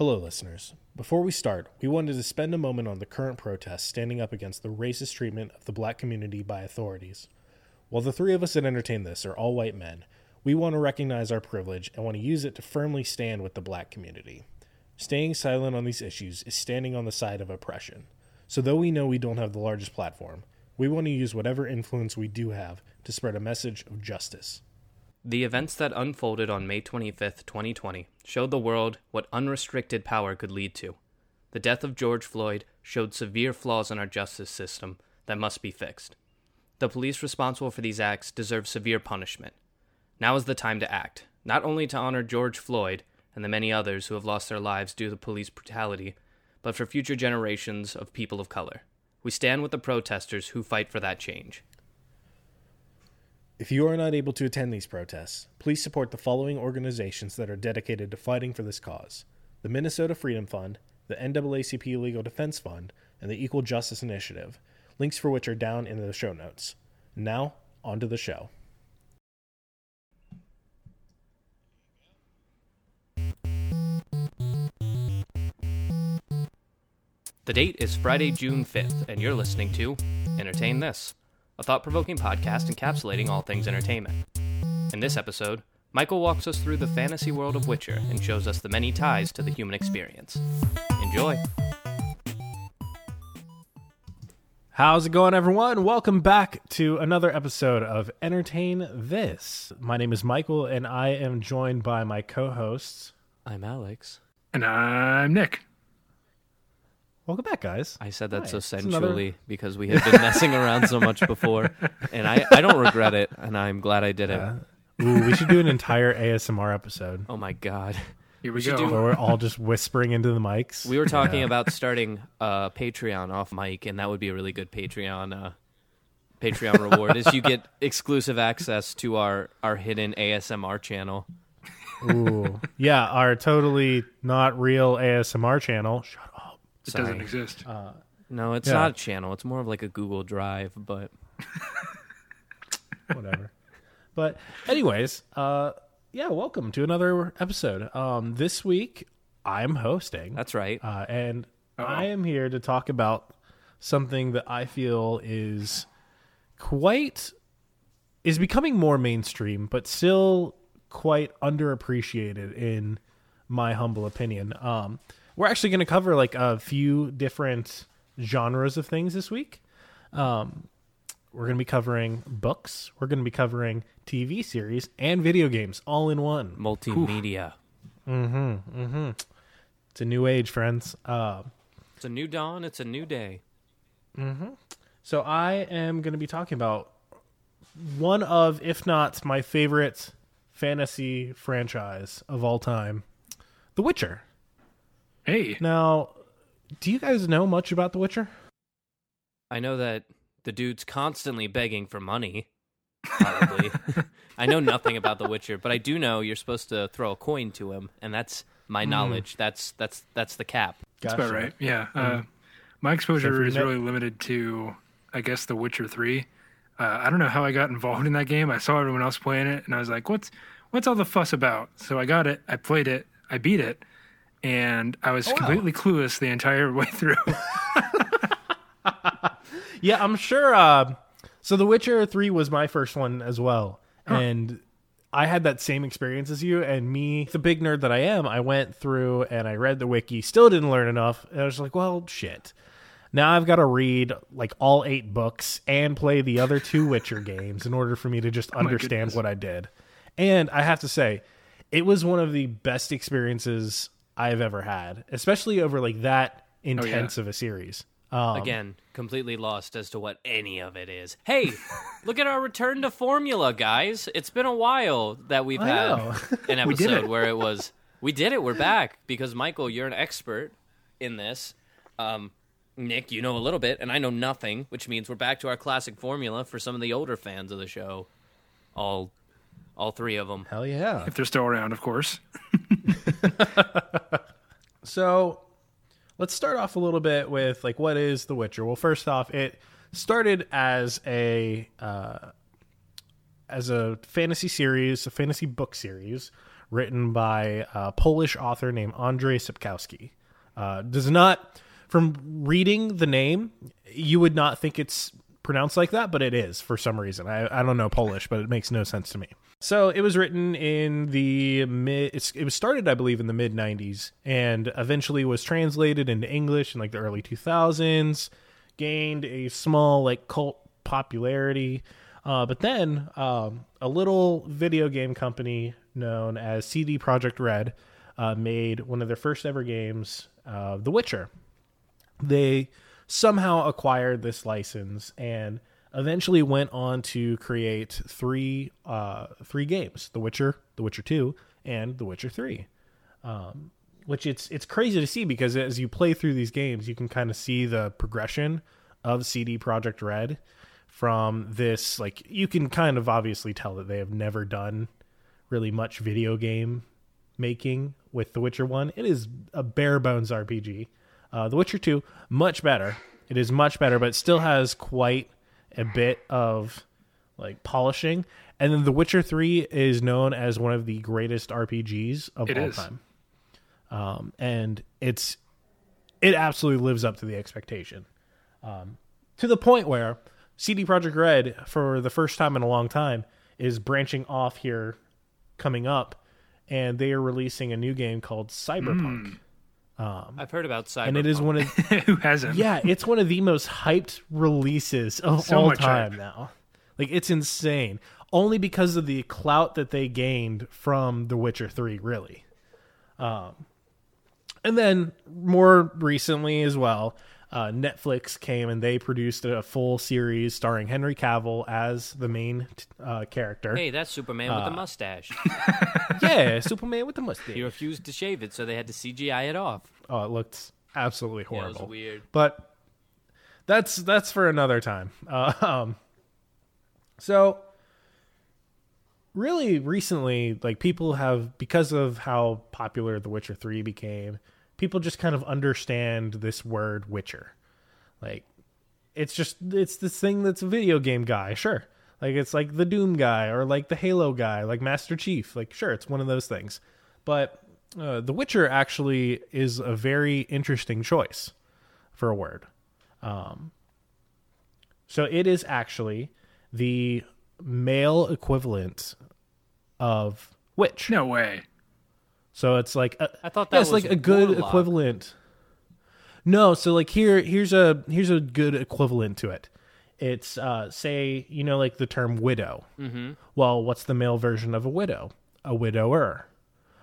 Hello, listeners. Before we start, we wanted to spend a moment on the current protests standing up against the racist treatment of the black community by authorities. While the three of us that entertain this are all white men, we want to recognize our privilege and want to use it to firmly stand with the black community. Staying silent on these issues is standing on the side of oppression. So, though we know we don't have the largest platform, we want to use whatever influence we do have to spread a message of justice. The events that unfolded on May 25th, 2020, showed the world what unrestricted power could lead to. The death of George Floyd showed severe flaws in our justice system that must be fixed. The police responsible for these acts deserve severe punishment. Now is the time to act, not only to honor George Floyd and the many others who have lost their lives due to police brutality, but for future generations of people of color. We stand with the protesters who fight for that change. If you are not able to attend these protests, please support the following organizations that are dedicated to fighting for this cause the Minnesota Freedom Fund, the NAACP Legal Defense Fund, and the Equal Justice Initiative, links for which are down in the show notes. Now, on to the show. The date is Friday, June 5th, and you're listening to Entertain This, a thought provoking podcast encapsulating all things entertainment. In this episode, Michael walks us through the fantasy world of Witcher and shows us the many ties to the human experience. Enjoy! How's it going, everyone? Welcome back to another episode of Entertain This. My name is Michael, and I am joined by my co hosts. I'm Alex. And I'm Nick. Welcome back, guys. I said that Hi, so sensually another- because we had been messing around so much before, and I, I don't regret it, and I'm glad I did it. Uh, ooh, we should do an entire ASMR episode Oh my god. Here we should go. do- where we're all just whispering into the mics. We were talking Yeah. about starting uh, Patreon off mic, and that would be a really good Patreon uh, Patreon reward. is you get exclusive access to our our hidden ASMR channel. Ooh. Yeah, our totally not real ASMR channel. Shut up. It Sorry. doesn't exist. No, it's Yeah. not a channel. It's more of like a Google Drive, but whatever. But anyways, uh yeah, welcome to another episode. Um this week I'm hosting. that's right. Uh and I am here to talk about something that I feel is quite is becoming more mainstream, but still quite underappreciated in my humble opinion. Um we're actually going to cover like a few different genres of things this week. Um we're going to be covering books, we're going to be covering TV series and video games all in one. Multimedia. It's a new age, friends. Uh, It's a new dawn. It's a new day. so I am going to be talking about one of, if not my favorite fantasy franchise of all time, The Witcher. Hey, Now, do you guys know much about The Witcher? I know that the dude's constantly begging for money. Probably. I know nothing about The Witcher, but I do know you're supposed to throw a coin to him, and that's my knowledge. That's that's that's the cap. that's about right. Yeah. Uh, my exposure is Nick- really limited to, I guess, The Witcher Three. Uh, I don't know how I got involved in that game. I saw everyone else playing it, and I was like, "What's what's all the fuss about?" So I got it. I played it. I beat it, and I was wow. completely clueless the entire way through. Yeah, I'm sure. Uh, so The Witcher 3 was my first one as well. And I had that same experience as you. And me, the big nerd that I am, I went through and I read the wiki, still didn't learn enough. And I was like, well, shit. Now I've got to read like all eight books and play the other two Witcher games in order for me to just understand goodness. what I did. And I have to say, it was one of the best experiences I've ever had, especially over like that intense of a series. Um, Again, completely lost as to what any of it is. Hey, look at our return to formula, guys. It's been a while that we've I had an episode it. where it was we did it. We're back because Michael, you're an expert in this. Um, Nick, you know a little bit, and I know nothing, which means we're back to our classic formula for some of the older fans of the show. All, all three of them. Hell yeah. if they're still around, of course. So let's start off a little bit with like what is The Witcher? Well, first off, it started as a uh, as a fantasy series, a fantasy book series written by a Polish author named Andrzej Sapkowski. Uh, does not, from reading the name, you would not think it's pronounced like that, but it is for some reason. I, I don't know Polish, but it makes no sense to me. So it was written in the mid. It was started, I believe, in the mid '90s, and eventually was translated into English in like the early 2000s. Gained a small like cult popularity, uh, but then um, a little video game company known as CD Projekt Red uh, made one of their first ever games, uh, The Witcher. They somehow acquired this license and eventually went on to create three uh, three games: The Witcher, The Witcher Two, and The Witcher Three. Um, which it's it's crazy to see because as you play through these games, you can kind of see the progression of CD Projekt Red from this. Like you can kind of obviously tell that they have never done really much video game making with The Witcher One. It is a bare bones RPG. Uh, the Witcher Two, much better. It is much better, but still has quite a bit of like polishing. And then The Witcher Three is known as one of the greatest RPGs of It all is. time. Um, and it's it absolutely lives up to the expectation. Um, to the point where CD Projekt Red, for the first time in a long time, is branching off here coming up, and they are releasing a new game called Cyberpunk. I've heard about Cyberpunk. And it is one of Who hasn't? yeah, it's one of the most hyped releases of So all time hype. now. Like it's insane. Only because of the clout that they gained from The Witcher 3, really. Um and then more recently as well, uh, Netflix came and they produced a full series starring Henry Cavill as the main uh, character. Hey, that's Superman with the mustache. Yeah, Superman with the mustache. he refused to shave it, so they had to CGI it off. Oh, it looked absolutely Yeah, it horrible. was weird. but that's that's for another time. Uh, um, so really recently, like people have because of how popular The Witcher Three became, people just kind of understand this word Witcher. Like it's just it's this thing that's a video game guy, sure. Like it's like the Doom guy or like the Halo guy, like Master Chief. Like sure, it's one of those things. But uh, The Witcher actually is a very interesting choice for a word. Um, so it is actually the male equivalent of witch. No way. So it's like a, I thought yeah, that it's was like a good warlock. equivalent. No, so like here here's a here's a good equivalent to it. It's uh say you know like the term widow. Mm-hmm. Well, what's the male version of a widow? A widower.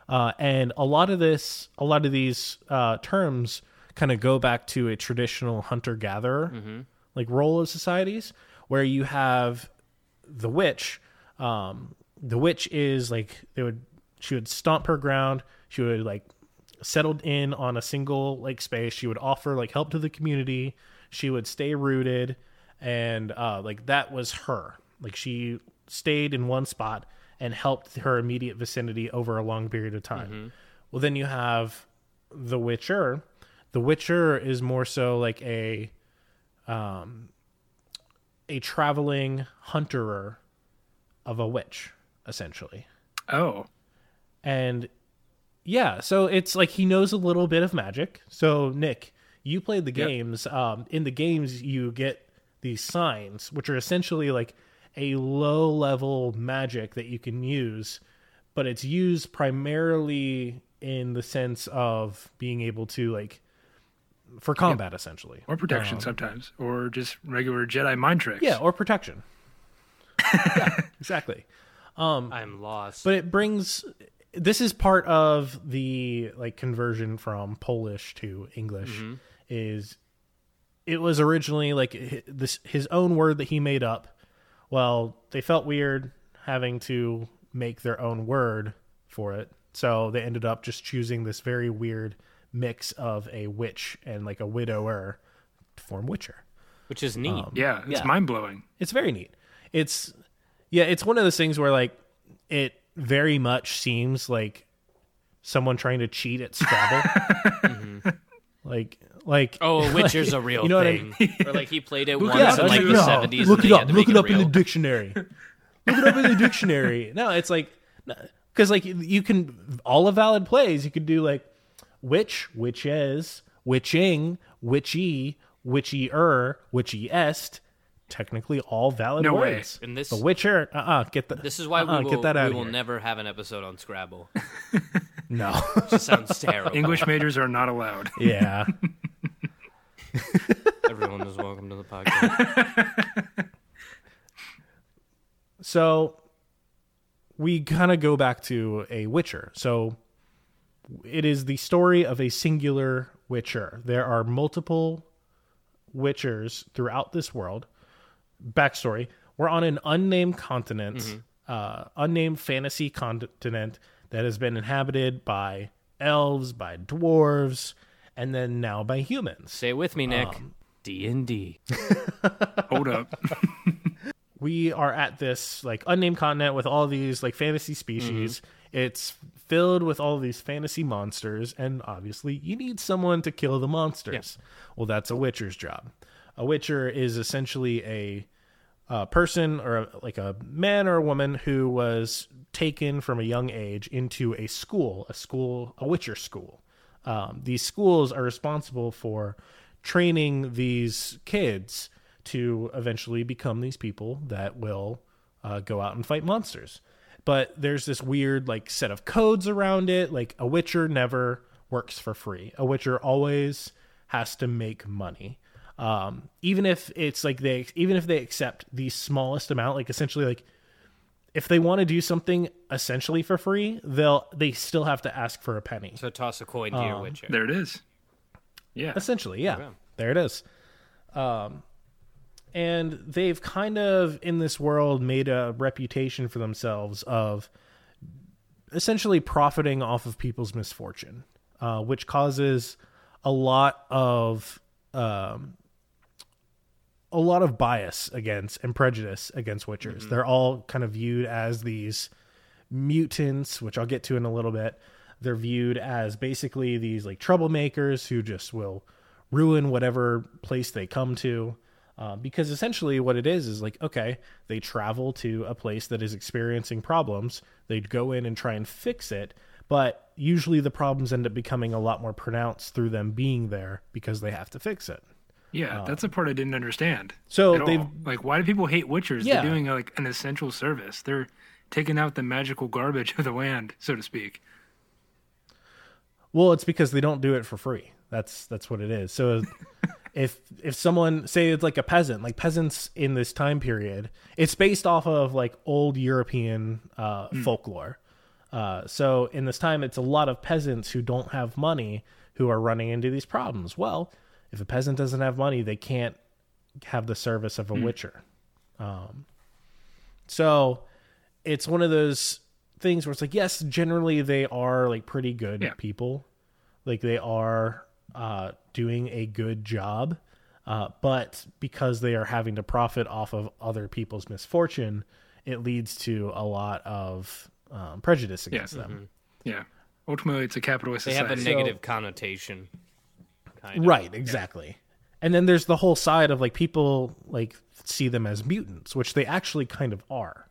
Uh, and a lot of this, a lot of these uh, terms kind of go back to a traditional hunter gatherer like role of societies, where you have the witch. Um, the witch is like they would she would stomp her ground. She would like settled in on a single like space. She would offer like help to the community. She would stay rooted, and uh, like that was her. Like she stayed in one spot and helped her immediate vicinity over a long period of time. Well, then you have the Witcher. The Witcher is more so like a um, a traveling hunterer of a witch, essentially. Oh, And yeah, so it's like he knows a little bit of magic. So Nick, you played the Yep. games. Um, in the games, you get these signs, which are essentially like a low level magic that you can use, but it's used primarily in the sense of being able to like for combat, essentially. or protection sometimes, or just regular Jedi mind tricks. Yeah, or protection. yeah, exactly. I'm lost. but it brings this is part of the like conversion from polish to english mm-hmm. is it was originally like this his own word that he made up well they felt weird having to make their own word for it so they ended up just choosing this very weird mix of a witch and like a widower to form witcher which is neat. Um, yeah, it's Yeah. mind blowing. it's very neat. It's yeah, it's one of those things where like it very much seems like someone trying to cheat at Scrabble. Like like oh, Witcher's a real you know what I thing. or like he played it Look once it yeah, in like like, the no, seventies. look it up, look it up in the dictionary. look it up in the dictionary. No, it's like because like you can all of valid plays. You could do like which, which is, whiching, whichy, witchy er, witchy est. Technically, all valid No way. And this- the Witcher, uh, uh get the. This is why uh-uh, we will, get that out we will here. never have an episode on Scrabble. No, It just sounds terrible. English majors are not allowed. yeah, Everyone is welcome to the podcast. so we kind of go back to a Witcher. So it is the story of a singular Witcher. There are multiple Witchers throughout this world. Backstory: We're on an unnamed continent, uh, unnamed fantasy continent that has been inhabited by elves, by dwarves, and then now by humans. Say it with me, Nick. Um, D and D. Hold up. we are at this like unnamed continent with all these like fantasy species. It's filled with all these fantasy monsters, and obviously you need someone to kill the monsters. Well, that's a witcher's job. A witcher is essentially a uh, person or a, like a man or a woman who was taken from a young age into a school, a school, a witcher school. Um, these schools are responsible for training these kids to eventually become these people that will uh, go out and fight monsters. But there's this weird like set of codes around it. Like a witcher never works for free. A witcher always has to make money. Um, even if it's like they, even if they accept the smallest amount, like essentially like if they want to do something essentially for free, they'll they still have to ask for a penny. So toss a coin to Um, your Witcher. There it is. Yeah. Essentially, yeah. Okay. There it is. Um, and they've kind of in this world made a reputation for themselves of essentially profiting off of people's misfortune, uh, which causes a lot of um, a lot of bias against and prejudice against witchers. They're all kind of viewed as these mutants, which I'll get to in a little bit. They're viewed as basically these like troublemakers who just will ruin whatever place they come to. Uh, because essentially what it is is like, okay, they travel to a place that is experiencing problems. They'd go in and try and fix it, but usually the problems end up becoming a lot more pronounced through them being there because they have to fix it. Yeah, that's the part I didn't understand. So they've all. like, why do people hate witchers? Yeah. They're doing like an essential service. They're taking out the magical garbage of the land, so to speak. Well, it's because they don't do it for free. That's that's what it is. So if if someone say it's like a peasant, like peasants in this time period, it's based off of like old European uh, folklore. Uh, so in this time, it's a lot of peasants who don't have money who are running into these problems. Well, if a peasant doesn't have money, they can't have the service of a witcher. Um, so it's one of those things where it's like, yes, generally they are like pretty good Yeah. people, like they are uh, doing a good job, uh, but because they are having to profit off of other people's misfortune, it leads to a lot of um, prejudice against them. Yeah. Ultimately, it's a capitalist They have a negative connotation. Kind of. Right, exactly. And then there's the whole side of like people like see them as mutants, which they actually kind of are.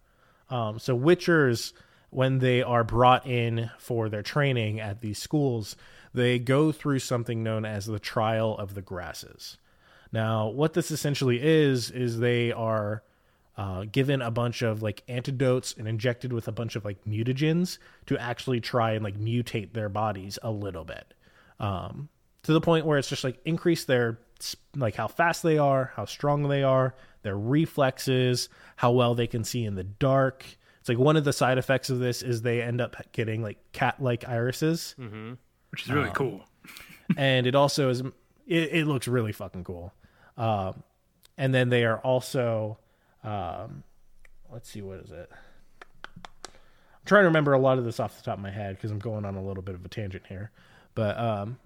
Um, so witchers, when they are brought in for their training at these schools, they go through something known as the trial of the grasses. Now, what this essentially is is they are uh, given a bunch of like antidotes and injected with a bunch of like mutagens to actually try and like mutate their bodies a little bit um, to the point where it's just like increase their like how fast they are, how strong they are, their reflexes, how well they can see in the dark. It's like one of the side effects of this is they end up getting like cat-like irises, which is really Um, cool. and it also is it, it looks really fucking cool. Um, and then they are also, um, let's see, what is it? I'm trying to remember a lot of this off the top of my head because I'm going on a little bit of a tangent here, but um,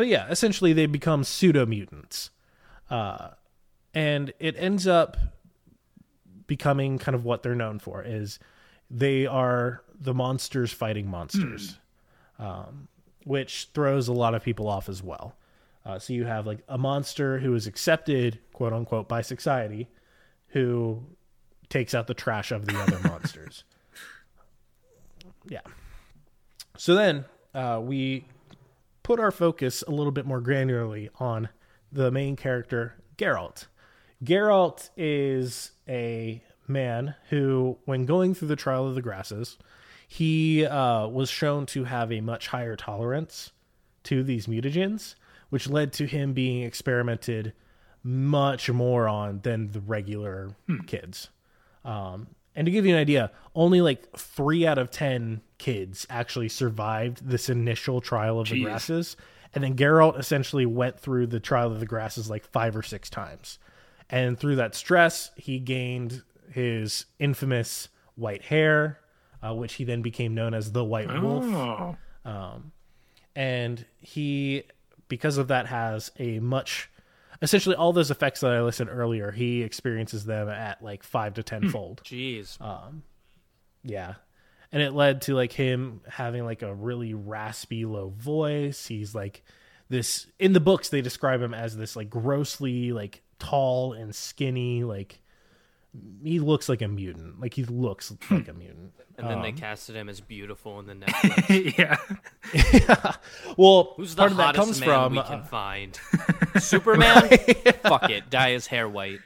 but yeah, essentially they become pseudo mutants, uh, and it ends up becoming kind of what they're known for is they are the monsters fighting monsters um, which throws a lot of people off as well. Uh, so you have like a monster who is accepted, quote unquote, by society, who takes out the trash of the other monsters. yeah. So then uh, we put our focus a little bit more granularly on the main character, Geralt. Geralt is a man who, when going through the trial of the grasses, he uh, was shown to have a much higher tolerance to these mutagens, which led to him being experimented much more on than the regular kids. Um, and to give you an idea, only like three out of ten kids actually survived this initial trial of the grasses, and then Geralt essentially went through the trial of the grasses like five or six times. And through that stress, he gained his infamous white hair, uh, which he then became known as the White Wolf. Oh, and he because of that has a much essentially all those effects that i listed earlier he experiences them at like five to hmm. ten fold Jeez. Um, yeah. And it led to like him having like a really raspy low voice. He's like this in the books they describe him as this like grossly like tall and skinny like he looks like a mutant like he looks like a mutant and then Um, they casted him as beautiful in the Netflix. yeah. well Who's the part of that hottest comes man from we uh, can find? Superman? Fuck it. Dye his hair white.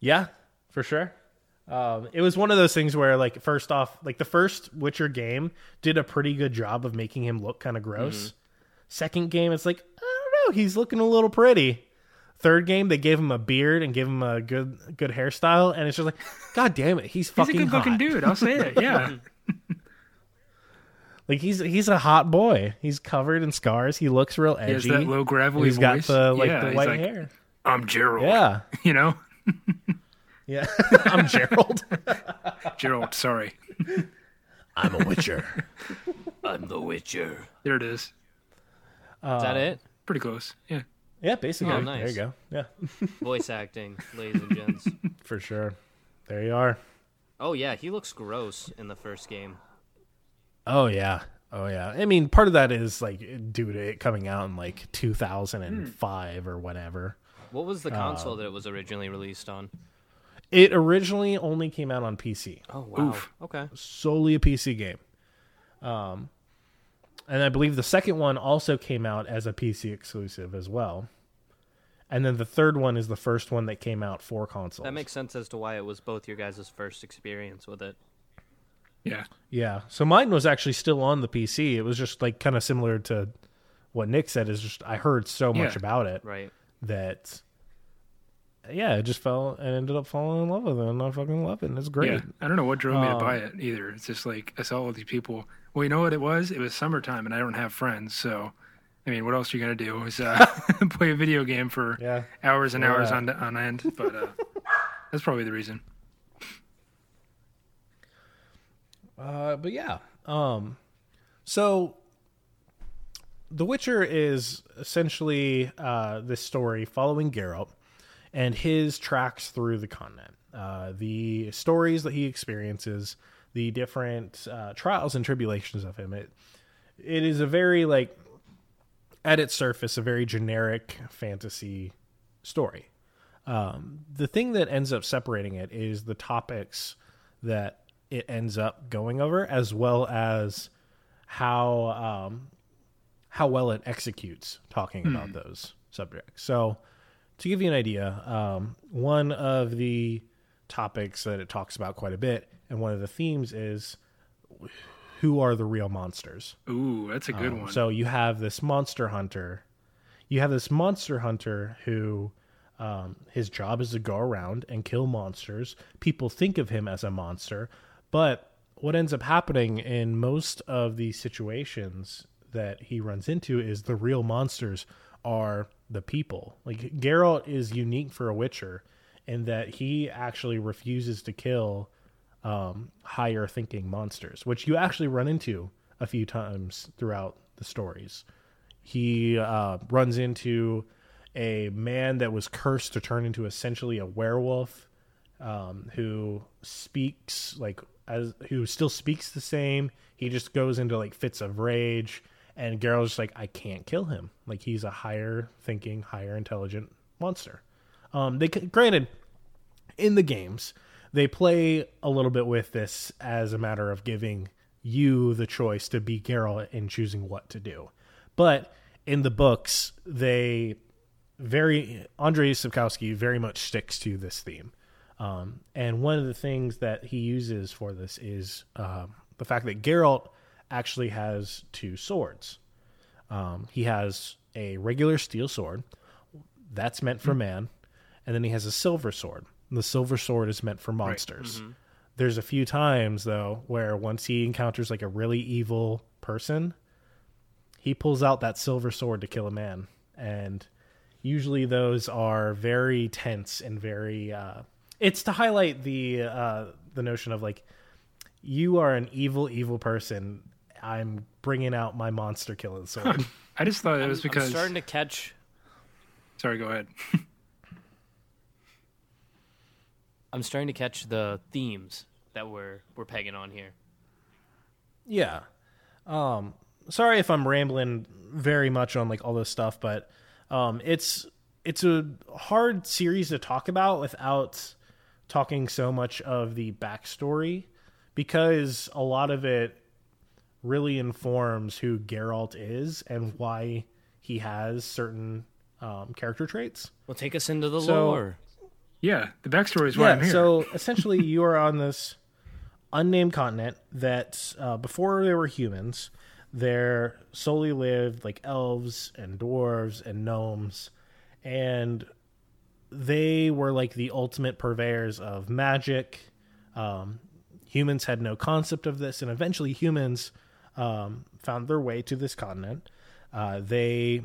Yeah, for sure. Um, it was one of those things where, like, first off, like the first Witcher game did a pretty good job of making him look kind of gross. Second game, it's like I don't know, he's looking a little pretty. Third game, they gave him a beard and gave him a good good hairstyle, and it's just like, God damn it, he's fucking. He's a fucking good looking dude. I'll say it. Yeah. Like he's he's a hot boy. He's covered in scars. He looks real He has edgy. that low gravelly He's got the like yeah, the white like, hair. I'm Gerald. Yeah, You know, yeah. I'm Gerald. Gerald. Sorry. I'm a Witcher. I'm the Witcher. There it is. Is that uh, it? Pretty close. Yeah. Yeah, basically. Oh, nice. There you go. Yeah. Voice acting, ladies and gents. For sure. There you are. Oh yeah, he looks gross in the first game. Oh yeah. Oh yeah. I mean, part of that is like due to it coming out in like 2005 or whatever. What was the console that it was originally released on? It originally only came out on PC, Oh wow. Oof. Okay. solely a PC game. Um, and I believe the second one also came out as a PC exclusive as well. And then the third one is the first one that came out for consoles. That makes sense as to why it was both your guys' first experience with it. Yeah. Yeah. So mine was actually still on the PC. It was just like kind of similar to what Nick said. Is just I heard so much Yeah. about it Right. that yeah, it just fell and ended up falling in love with it, and I fucking love it. And it's great. Yeah. I don't know what drove me to Um, buy it either. It's just like I saw all these people. Well, you know what it was? It was summertime and I don't have friends. So, I mean, what else are you to do is uh, play a video game for Yeah. hours and hours on, on end. But uh, that's probably the reason. Uh, but yeah. Um, so The Witcher is essentially uh, this story following Geralt and his tracks through the continent. Uh, the stories that he experiences, the different uh, trials and tribulations of him. It it is a very like at its surface a very generic fantasy story. Um, the thing that ends up separating it is the topics that it ends up going over, as well as how um, how well it executes talking about those subjects. So, to give you an idea, um, one of the topics that it talks about quite a bit, and one of the themes is who are the real monsters. Ooh, that's a good Um, one. So you have this monster hunter. You have this monster hunter who um, his job is to go around and kill monsters. People think of him as a monster, but what ends up happening in most of the situations that he runs into is the real monsters are the people. Like Geralt is unique for a Witcher in that he actually refuses to kill um, higher thinking monsters, which you actually run into a few times throughout the stories. He uh, runs into a man that was cursed to turn into essentially a werewolf, um, who speaks like as who still speaks the same. He just goes into like fits of rage, and Geralt's just like, I can't kill him. Like he's a higher thinking, higher intelligent monster. Um, they granted in the games they play a little bit with this as a matter of giving you the choice to be Geralt in choosing what to do. But in the books, they very Andrei Sapkowski very much sticks to this theme. Um, and one of the things that he uses for this is um, the fact that Geralt actually has two swords. Um, he has a regular steel sword that's meant for man, and then he has a silver sword. The silver sword is meant for monsters. There's a few times though where once he encounters like a really evil person, he pulls out that silver sword to kill a man, and usually those are very tense and very. Uh, it's to highlight the uh, the notion of like you are an evil, evil person. I'm bringing out my monster killing sword. I just thought it was I'm because. starting to catch. Sorry, go ahead. I'm starting to catch the themes that we're we're pegging on here. Yeah. Um sorry if I'm rambling very much on like all this stuff, but um it's it's a hard series to talk about without talking so much of the backstory because a lot of it really informs who Geralt is and why he has certain um, character traits. Well, take us into the So- lore. Yeah, the backstory is why I'm here. So essentially, you are on this unnamed continent that uh, before there were humans, there solely lived like elves and dwarves and gnomes, and they were like the ultimate purveyors of magic. Um, humans had no concept of this, and eventually humans um, found their way to this continent. Uh, they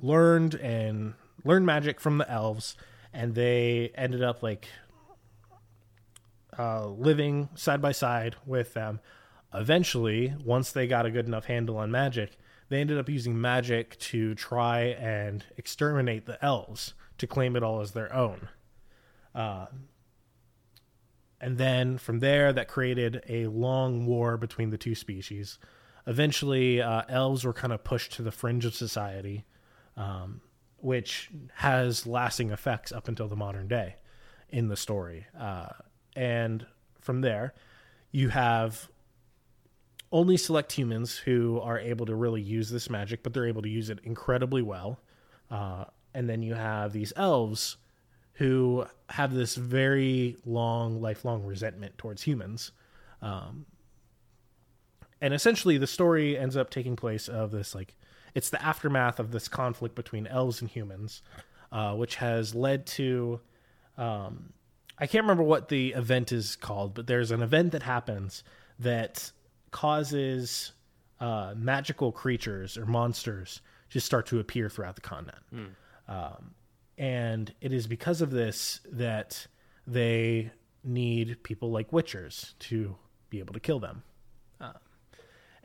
learned and learned magic from the elves, and they ended up like uh, living side by side with them. Eventually, once they got a good enough handle on magic, they ended up using magic to try and exterminate the elves to claim it all as their own. Uh, and then from there, that created a long war between the two species. Eventually, uh, elves were kind of pushed to the fringe of society, um, which has lasting effects up until the modern day in the story. Uh, and from there, you have only select humans who are able to really use this magic, but they're able to use it incredibly well. Uh, and then you have these elves who have this very long, lifelong resentment towards humans. Um, and essentially, the story ends up taking place of this like it's the aftermath of this conflict between elves and humans, uh, which has led to um, I can't remember what the event is called, but there's an event that happens that causes uh, magical creatures or monsters to start to appear throughout the continent. Um, and it is because of this that they need people like witchers to be able to kill them. Uh,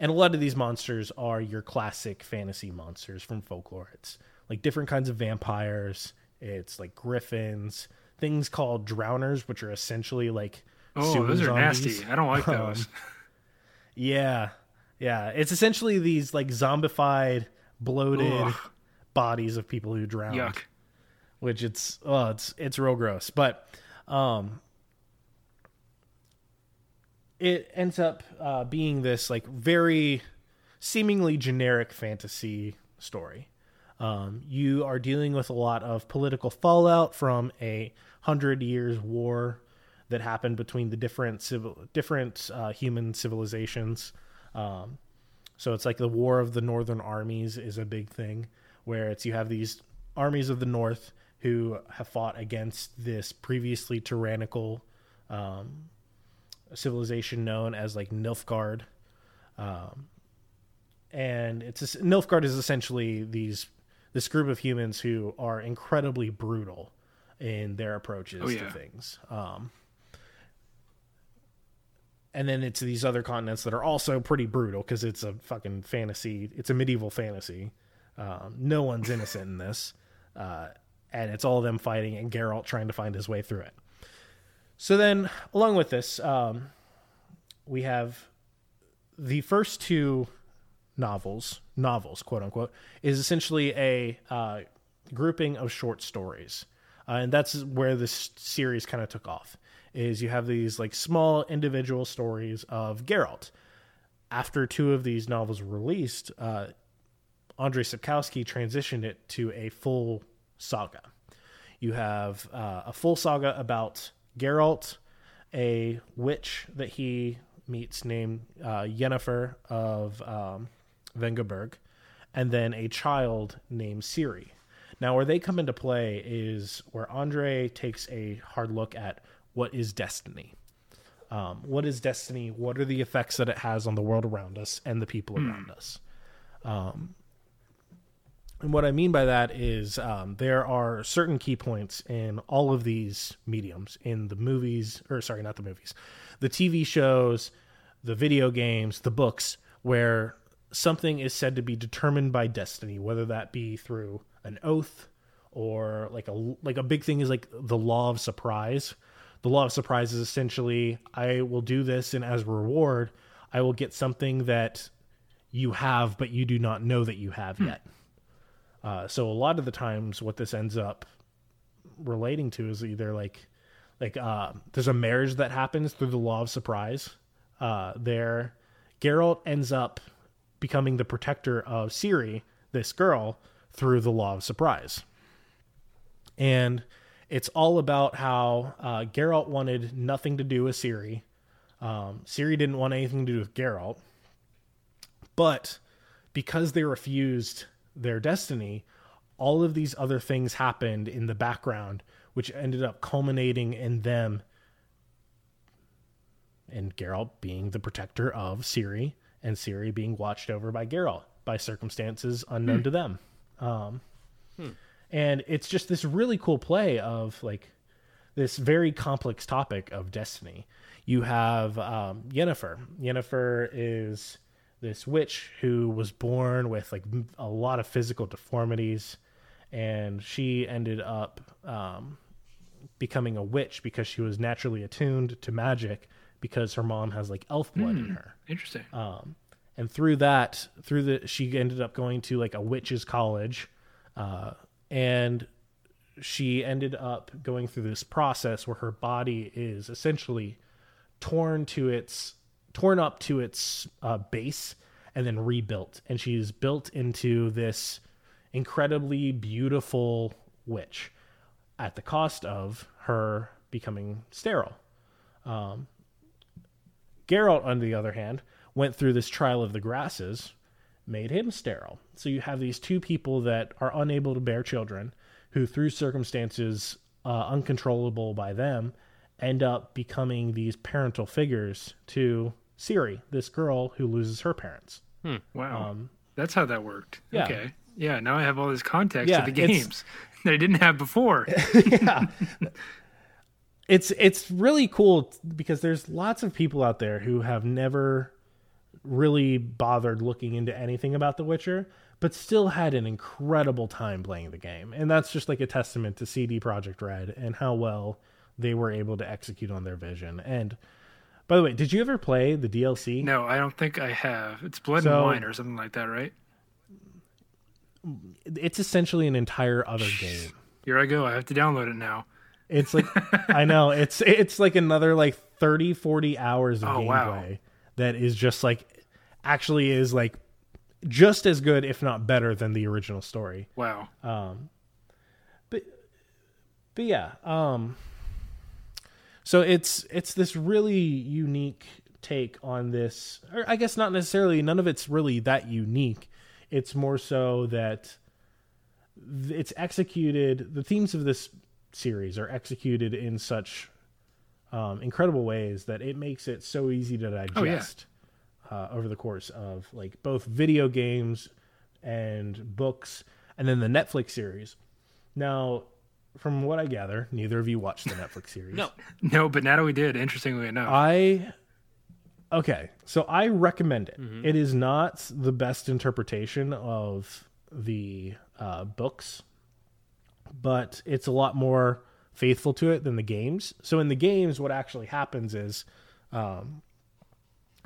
and a lot of these monsters are your classic fantasy monsters from folklore. It's like different kinds of vampires. It's like griffins, things called drowners, which are essentially like oh, those are zombies. nasty. I don't like Um, those. Yeah, yeah. It's essentially these like zombified, bloated Ugh. bodies of people who drown. Yuck. which it's oh it's it's real gross but um it ends up uh, being this like very seemingly generic fantasy story. Um, you are dealing with a lot of political fallout from a hundred years war that happened between the different civil different uh, human civilizations. Um, so it's like the War of the Northern Armies is a big thing, where it's you have these armies of the North who have fought against this previously tyrannical um, civilization known as like Nilfgaard, um, and it's Nilfgaard is essentially these this group of humans who are incredibly brutal in their approaches Oh, to yeah. things. Um, and then it's these other continents that are also pretty brutal because it's a fucking fantasy. It's a medieval fantasy. Um, no one's innocent in this, uh, and it's all them fighting and Geralt trying to find his way through it. So then, along with this, um, we have the first two novels, novels, quote unquote, is essentially a uh, grouping of short stories, uh, and that's where this series kind of took off. is you have these like small individual stories of Geralt. After two of these novels were released, uh, Sapkowski transitioned it to a full saga. You have uh, a full saga about Geralt, a witch that he meets named uh, Yennefer of um, Vengerberg, and then a child named Ciri. Now, where they come into play is where Andre takes a hard look at what is destiny. Um, what is destiny? What are the effects that it has on the world around us and the people around us? Um, and what I mean by that is um, there are certain key points in all of these mediums in the movies, or sorry, not the movies, the TV shows, the video games, the books, where something is said to be determined by destiny, whether that be through an oath or like a like a big thing is like the law of surprise. The law of surprise is essentially I will do this and as a reward I will get something that you have but you do not know that you have yet. Uh, so a lot of the times what this ends up relating to is either like like uh, there's a marriage that happens through the law of surprise. Uh, there, Geralt ends up becoming the protector of Ciri, this girl, through the law of surprise. And it's all about how uh, Geralt wanted nothing to do with Ciri. Um, Ciri didn't want anything to do with Geralt. But because they refused their destiny, all of these other things happened in the background, which ended up culminating in them and Geralt being the protector of Ciri and Ciri being watched over by Geralt by circumstances unknown to them. Um, And it's just this really cool play of like this very complex topic of destiny. You have um, Yennefer. Yennefer is this witch who was born with like a lot of physical deformities, and she ended up um, becoming a witch because she was naturally attuned to magic because her mom has like elf blood in her Interesting. um, and through that through the she ended up going to like a witches college uh, and she ended up going through this process where her body is essentially torn to its torn up to its uh, base and then rebuilt and she's built into this incredibly beautiful witch at the cost of her becoming sterile Geralt, on the other hand, went through this trial of the grasses, made him sterile. So you have these two people that are unable to bear children, who, through circumstances uh, uncontrollable by them, end up becoming these parental figures to Ciri, this girl who loses her parents. Wow. That's how that worked. Um, yeah. Okay. Yeah. Now I have all this context Yeah, to the games that I didn't have before. yeah. It's it's really cool because there's lots of people out there who have never really bothered looking into anything about The Witcher, but still had an incredible time playing the game. And that's just like a testament to CD Projekt Red and how well they were able to execute on their vision. And by the way, did you ever play the DLC? no, I don't think I have. It's Blood So- and Wine or something like that, right? It's essentially an entire other game. Here I go. I have to download it now. It's like I know it's it's like another like 30 40 hours of Oh, gameplay wow. that is just like actually is like just as good if not better than the original story. Wow. Um But yeah, um so it's it's this really unique take on this or I guess not necessarily none of it's really that unique. It's more so that it's executed the themes of this series are executed in such um, incredible ways that it makes it so easy to digest uh, over the course of like both video games and books and then the netflix series now from what i gather neither of you watched the netflix series No. No, but Natalie did, interestingly enough. I okay, so I recommend it. It is not the best interpretation of the uh, books, but it's a lot more faithful to it than the games. So in the games, what actually happens is um,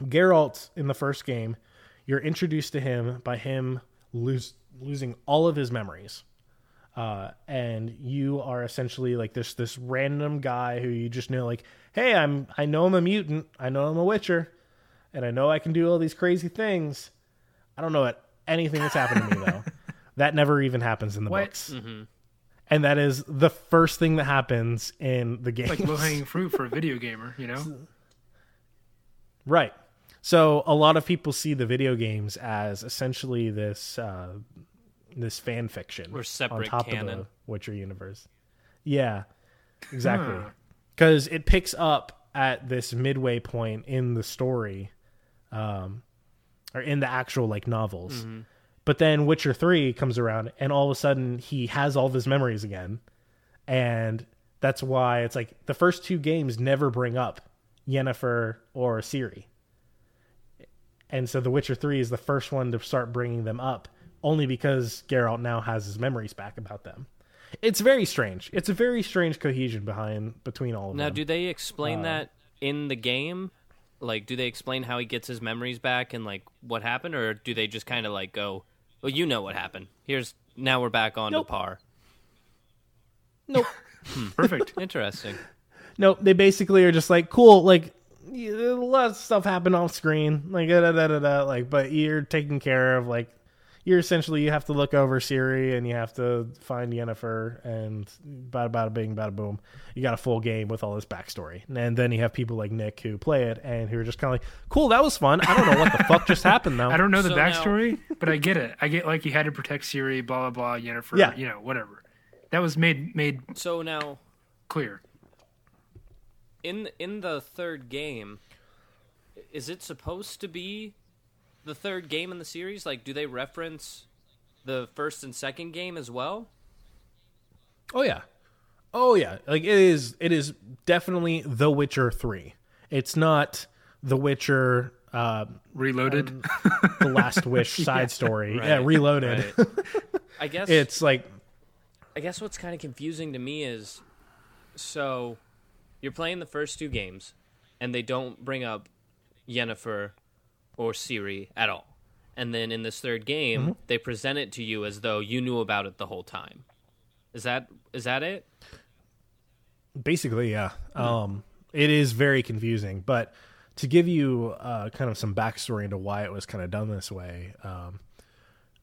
Geralt in the first game, you're introduced to him by him lose, losing all of his memories uh, and you are essentially like this this random guy who you just know like, hey, I'm I know I'm a mutant, I know I'm a Witcher, and I know I can do all these crazy things. I don't know what anything that's happened to me though. that never even happens in the What? books, and that is the first thing that happens in the game. Like low hanging fruit for a video gamer, you know? Right. So a lot of people see the video games as essentially this uh, this fan fiction Or separate on top of the Witcher universe. Yeah, exactly. Because it picks up at this midway point in the story, um, or in the actual like novels. Mm-hmm. But then Witcher Three comes around, and all of a sudden he has all of his memories again, and that's why it's like the first two games never bring up Yennefer or Ciri. And so The Witcher 3 is the first one to start bringing them up, only because Geralt now has his memories back about them. It's very strange. It's a very strange cohesion behind between all of Now, them. Now, do they explain Uh, that in the game? Like, do they explain how he gets his memories back and like what happened, or do they just kind of like go, "Well, you know what happened. Here's now we're back on Nope. to par." nope. Perfect. Interesting. nope. They basically are just like, cool, like, a lot of stuff happened off screen, like, da, da, da, da, da, like, but you're taken care of, like, you're essentially you have to look over Ciri and you have to find Yennefer and bada bada bing bada boom. You got a full game with all this backstory, and then you have people like Nick who play it and who are just kind of like, "Cool, that was fun." I don't know what the fuck just happened though. I don't know the So now- backstory, but I get it. I get like you had to protect Ciri, blah blah blah, Yennefer, Yeah. you know, whatever. That was made made So now, clear. in in the third game, is it supposed to be the third game in the series? Like, do they reference the first and second game as well? Oh yeah, oh yeah. Like it is. It is definitely The Witcher Three. It's not The Witcher. Uh, Reloaded. the Last Wish side story. Yeah, reloaded. right. I guess it's like I guess what's kind of confusing to me is so you're playing the first two games and they don't bring up Yennefer or Ciri at all. And then in this third game, Mm-hmm. they present it to you as though you knew about it the whole time. Is that is that it? basically yeah. Um, it is very confusing, but to give you uh, kind of some backstory into why it was kind of done this way, um,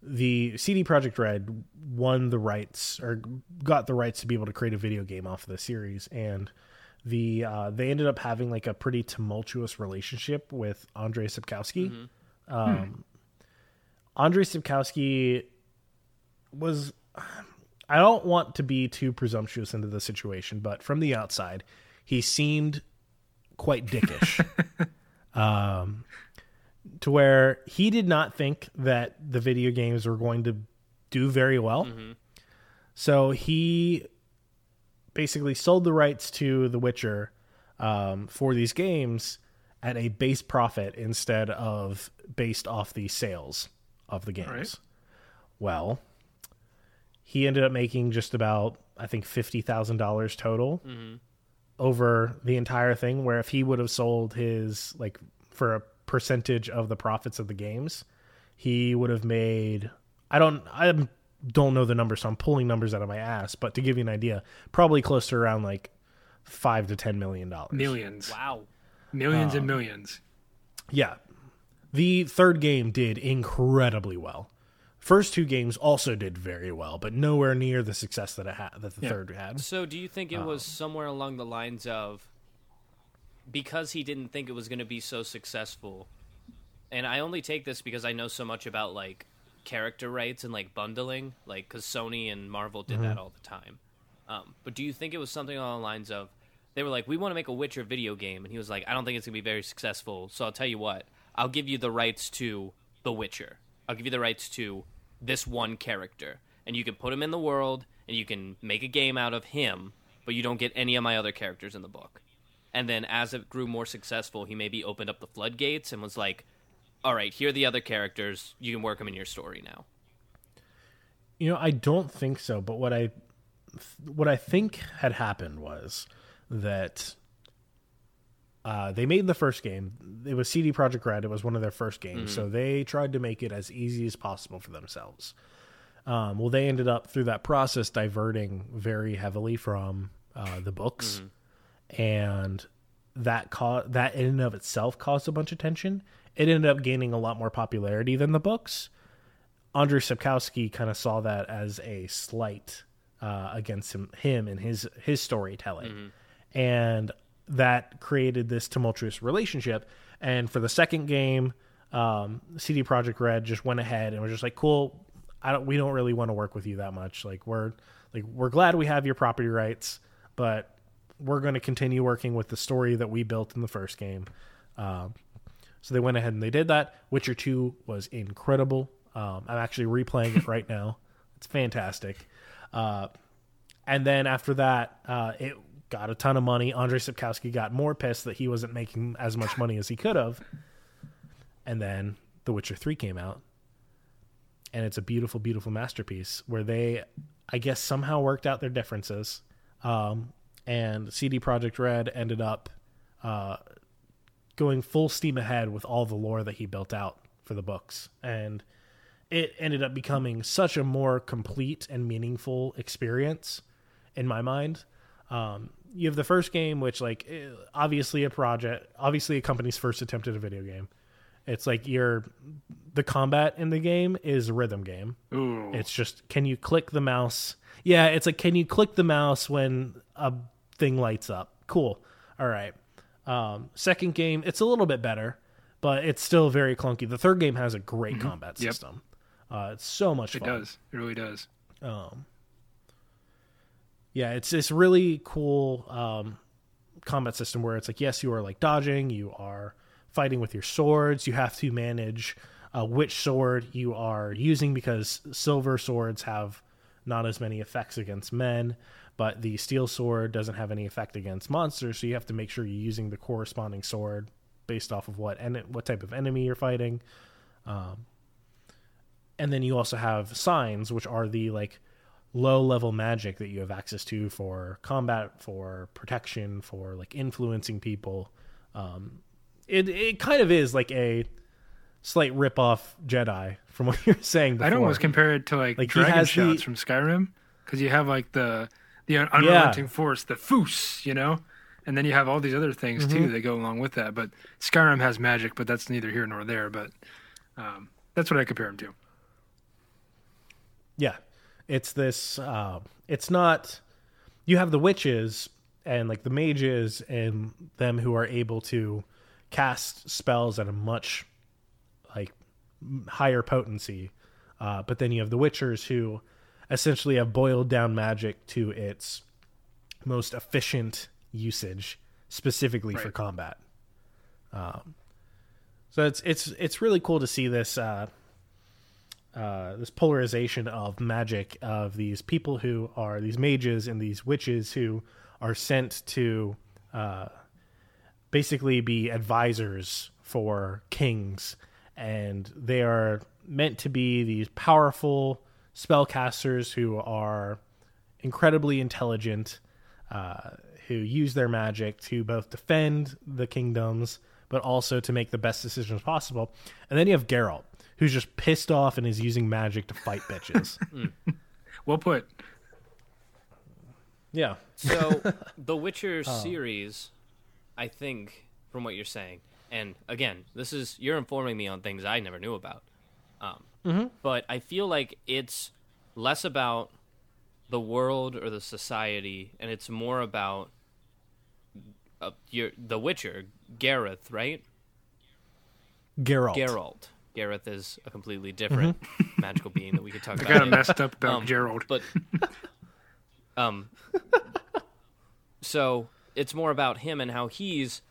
the CD Projekt Red won the rights or got the rights to be able to create a video game off of the series, and the uh, they ended up having like a pretty tumultuous relationship with Andrei Sapkowski. Um, Andrei Sapkowski was I don't want to be too presumptuous into the situation, but from the outside, he seemed quite dickish. um, to where he did not think that the video games were going to do very well. So he basically sold the rights to The Witcher um, for these games at a base profit instead of based off the sales of the games. Right. Well, he ended up making just about I think fifty thousand dollars total over the entire thing. Where if he would have sold his like for a percentage of the profits of the games, he would have made. I don't. I don't know the number, so I'm pulling numbers out of my ass. But to give you an idea, probably close to around like five to ten million dollars. Millions. Wow. Millions Um, and millions. Yeah. The third game did incredibly well. First two games also did very well, but nowhere near the success that it had that the Yeah. third had. So do you think it was somewhere along the lines of because he didn't think it was going to be so successful? And I only take this because I know so much about like character rights and like bundling, like cuz Sony and Marvel did that all the time. Um, but do you think it was something along the lines of they were like, "We want to make a Witcher video game," and he was like, "I don't think it's gonna be very successful. So I'll tell you what, I'll give you the rights to The Witcher. I'll give you the rights to this one character, and you can put him in the world, and you can make a game out of him, but you don't get any of my other characters in the book." And then as it grew more successful, he maybe opened up the floodgates and was like, "All right, here are the other characters. You can work them in your story now." You know, I don't think so, but what I what I think had happened was that uh, they made the first game. It was CD Projekt Red. It was one of their first games, so they tried to make it as easy as possible for themselves. Um, well, they ended up through that process diverting very heavily from uh, the books, and that co- that in and of itself caused a bunch of tension. It ended up gaining a lot more popularity than the books. Andrei Sapkowski kind of saw that as a slight uh, against him, him and his his storytelling, and that created this tumultuous relationship. And for the second game, um, CD Projekt Red just went ahead and was just like, "Cool, I don't, we don't really want to work with you that much. Like we're like we're glad we have your property rights, but we're going to continue working with the story that we built in the first game." Um, so they went ahead and they did that. Witcher 2 was incredible. Um, I'm actually replaying it right now. It's fantastic. Uh, and then after that, uh, it got a ton of money. Andrei Sapkowski got more pissed that he wasn't making as much money as he could have. And then The Witcher 3 came out. And it's a beautiful, beautiful masterpiece where they, I guess, somehow worked out their differences. Um, and CD Projekt Red ended up uh, going full steam ahead with all the lore that he built out for the books. And it ended up becoming such a more complete and meaningful experience in my mind. Um, you have the first game, which like eh, obviously a project, obviously a company's first attempt at a video game. It's like your the combat in the game is a rhythm game. Ooh. It's just can you click the mouse? Yeah, it's like can you click the mouse when a thing lights up? Cool. All right. Um, second game, it's a little bit better, but it's still very clunky. The third game has a great combat Yep. system. Uh, it's so much it fun. It does. It really does. Um, yeah, it's this really cool um, combat system where it's like, yes, you are like dodging, you are fighting with your swords, you have to manage uh, which sword you are using because silver swords have not as many effects against men, but the steel sword doesn't have any effect against monsters, so you have to make sure you're using the corresponding sword based off of what en- what type of enemy you're fighting. Um, and then you also have signs, which are the like low level magic that you have access to for combat, for protection, for like influencing people. Um, it it kind of is like a slight rip off Jedi from what you were saying before. I'd almost compare it to like, Like, dragon has the- shots from Skyrim because you have like the the un- unrelenting force, the foos, you know, and then you have all these other things Mm-hmm. too that go along with that. But Skyrim has magic, but that's neither here nor there. But um, that's what I compare them to. Yeah, it's this. Uh, it's not. You have the witches and like the mages and them who are able to cast spells at a much like higher potency, uh, but then you have the witchers who essentially have boiled down magic to its most efficient usage, specifically for combat. Um, so it's it's it's really cool to see this. Uh, uh, this polarization of magic of these people who are these mages and these witches who are sent to uh, basically be advisors for kings, and they are meant to be these powerful spellcasters who are incredibly intelligent, uh, who use their magic to both defend the kingdoms but also to make the best decisions possible. And then you have Geralt, who's just pissed off and is using magic to fight bitches. Well put. yeah. So the Witcher series, I think, from what you're saying, and again, this is you're informing me on things I never knew about. Um, But I feel like it's less about the world or the society, and it's more about uh, your the Witcher, Gareth, right? Geralt. Geralt. Gareth is a completely different magical being that we could talk I about. got later. messed up about Um, Gerald. but um so it's more about him and how he's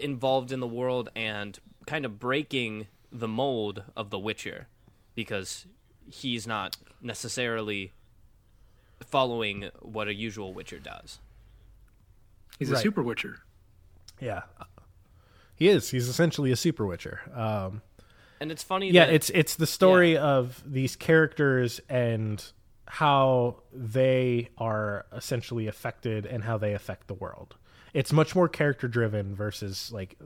involved in the world and kind of breaking the mold of the witcher because he's not necessarily following what a usual witcher does He's a super witcher. Yeah. He is. He's essentially a super witcher. Um, and it's funny yeah, that it's it's the story of these characters and how they are essentially affected and how they affect the world. It's much more character driven versus like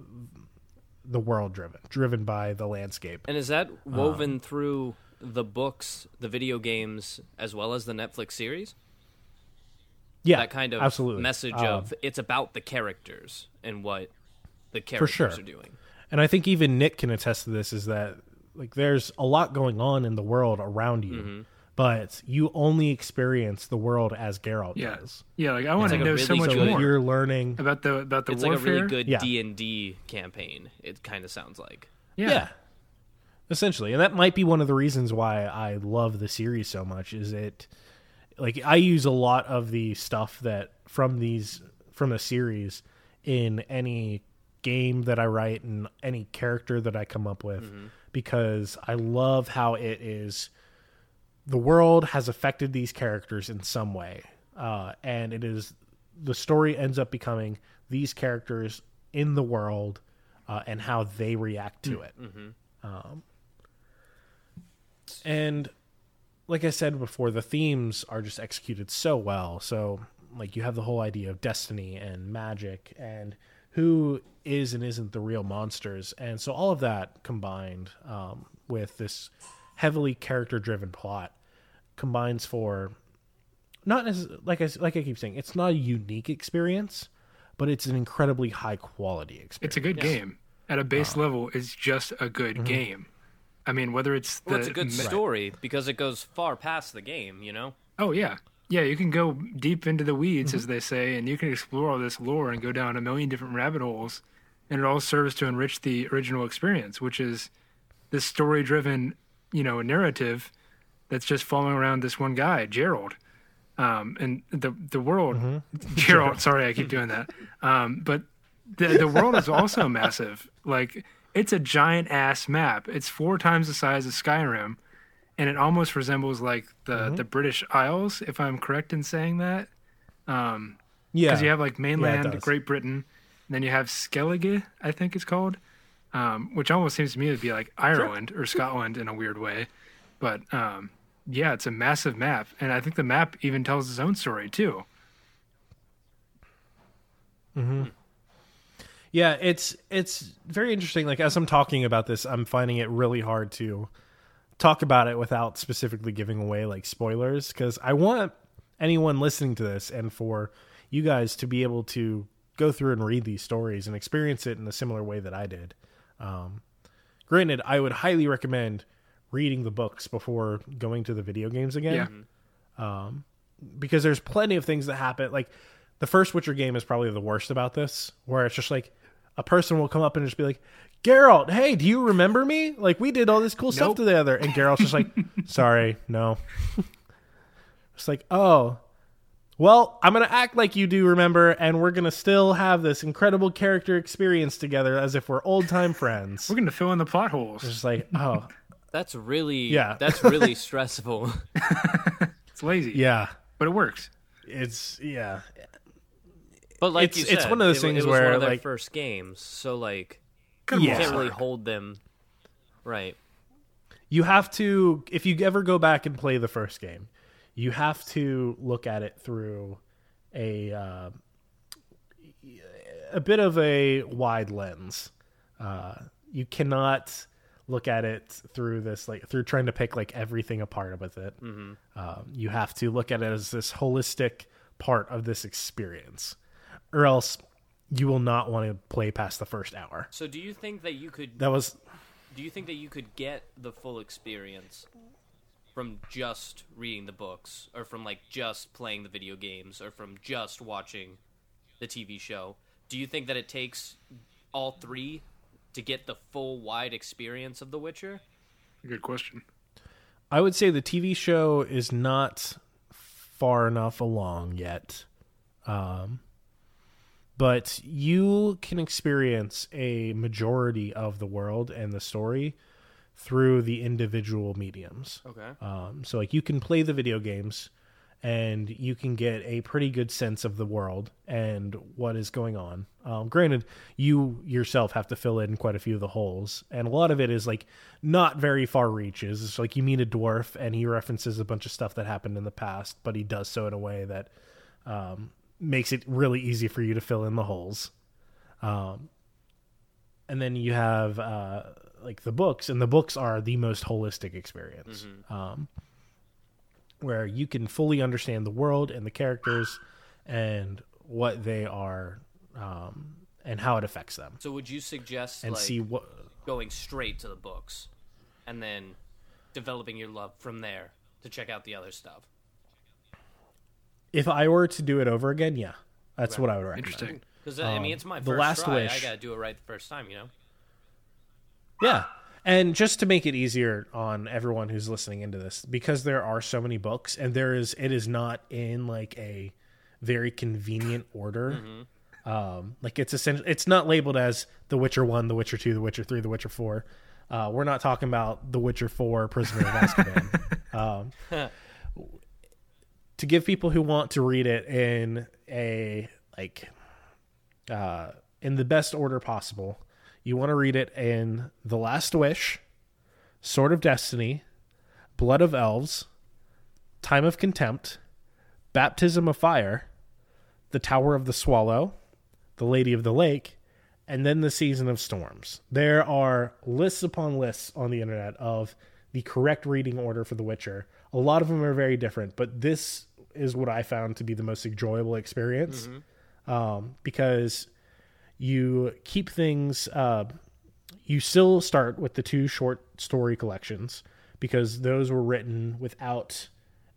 the world driven, driven by the landscape. and is that woven through the books, the video games, as well as the Netflix series? Yeah, that kind of absolutely. message Um, of it's about the characters and what the characters sure. are doing. and I think even Nick can attest to this is that like there's a lot going on in the world around you, Mm-hmm. But you only experience the world as Geralt Yeah. does. Yeah, like I want to a know so much good- more you're learning. about the about the It's like a really good D and D campaign. It kind of sounds like. Yeah. yeah. essentially and that might be one of the reasons why i love the series so much is it like i use a lot of the stuff that from these from the series in any game that i write and any character that i come up with mm-hmm. because i love how it is the world has affected these characters in some way uh, and it is the story ends up becoming these characters in the world uh, and how they react to it um, and like I said before, the themes are just executed so well. So, like, you have the whole idea of destiny and magic and who is and isn't the real monsters. And so, all of that combined um, with this heavily character driven plot combines for not as like I, like I keep saying, it's not a unique experience, but it's an incredibly high quality experience. It's a good game. At a base level, it's just a good game. I mean, whether it's the Well, it's a good me- story because it goes far past the game. You know. Oh yeah, yeah. You can go deep into the weeds, Mm-hmm. as they say, and you can explore all this lore and go down a million different rabbit holes, and it all serves to enrich the original experience, which is this story-driven, you know, narrative that's just following around this one guy, Gerald. Um, and the the world, Mm-hmm. Gerald. Sorry, I keep doing that. Um, but the the world is also massive. Like it's a giant ass map. It's four times the size of Skyrim, and it almost resembles like the Mm-hmm. the British Isles, if I'm correct in saying that. Um, yeah, because you have like mainland does. Great Britain, and then you have Skellige, I think it's called, um, which almost seems to me to be like Ireland or Scotland in a weird way. But um, yeah, it's a massive map, and I think the map even tells its own story too. Hmm. Yeah, it's it's very interesting. Like as I'm talking about this, I'm finding it really hard to talk about it without specifically giving away like spoilers because I want anyone listening to this and for you guys to be able to go through and read these stories and experience it in a similar way that I did. Um, granted, I would highly recommend reading the books before going to the video games again Yeah, mm-hmm. um, because there's plenty of things that happen. Like the first Witcher game is probably the worst about this, where it's just like a person will come up and just be like, Geralt, hey, do you remember me? Like we did all this cool stuff together, and Geralt's just like, sorry, no. it's like, oh, well, I'm gonna act like you do remember, and we're gonna still have this incredible character experience together as if we're old time friends. we're gonna fill in the plot holes. It's just like, oh, That's really Yeah. That's really stressful. It's lazy, yeah, but it works. it's yeah, But like It's- you it's one of those it, things it was one where, of their like- first games, so like Good Yeah. you can't really hold them. Right. you have to if you ever go back and play the first game you have to look at it through a uh, a bit of a wide lens uh, you cannot look at it through this like through trying to pick like everything apart with it. Um, you have to look at it as this holistic part of this experience or else you will not want to play past the first hour. So do you think that you could that was do you think that you could get the full experience from just reading the books or from like just playing the video games or from just watching the TV show? Do you think that it takes all three to get the full wide experience of The Witcher? Good question. I would say the TV show is not far enough along yet. Um, but you can experience a majority of the world and the story through the individual mediums. Okay. Um, so, like, you can play the video games and you can get a pretty good sense of the world and what is going on. Um, granted, you yourself have to fill in quite a few of the holes, and a lot of it is like not very far reaches. It's like you meet a dwarf and he references a bunch of stuff that happened in the past, but he does so in a way that um, makes it really easy for you to fill in the holes. Um, and then you have uh, like the books, and the books are the most holistic experience, um, where you can fully understand the world and the characters and what they are, um, and how it affects them, So would you suggest and like see what. going straight to the books and then developing your love from there to check out the other stuff? If I were to do it over again, yeah, that's what I would recommend. Interesting. Because I mean, it's my Um, The first Last try. I gotta do it right the first time, you know. Yeah. And just to make it easier on everyone who's listening into this, because there are so many books and there is it is not in like a very convenient order. Um, like it's essentially it's not labeled as The Witcher One, The Witcher Two, The Witcher Three, The Witcher Four. Uh, we're not talking about The Witcher Four, Prisoner of Azkaban. um, to give people who want to read it in a like uh, in the best order possible, you want to read it in The Last Wish, Sword of Destiny, Blood of Elves, Time of Contempt, Baptism of Fire, The Tower of the Swallow, The Lady of the Lake, and then The Season of Storms. There are lists upon lists on the internet of the correct reading order for The Witcher. A lot of them are very different, but this is what I found to be the most enjoyable experience um, because you keep things uh, you still start with the two short story collections because those were written without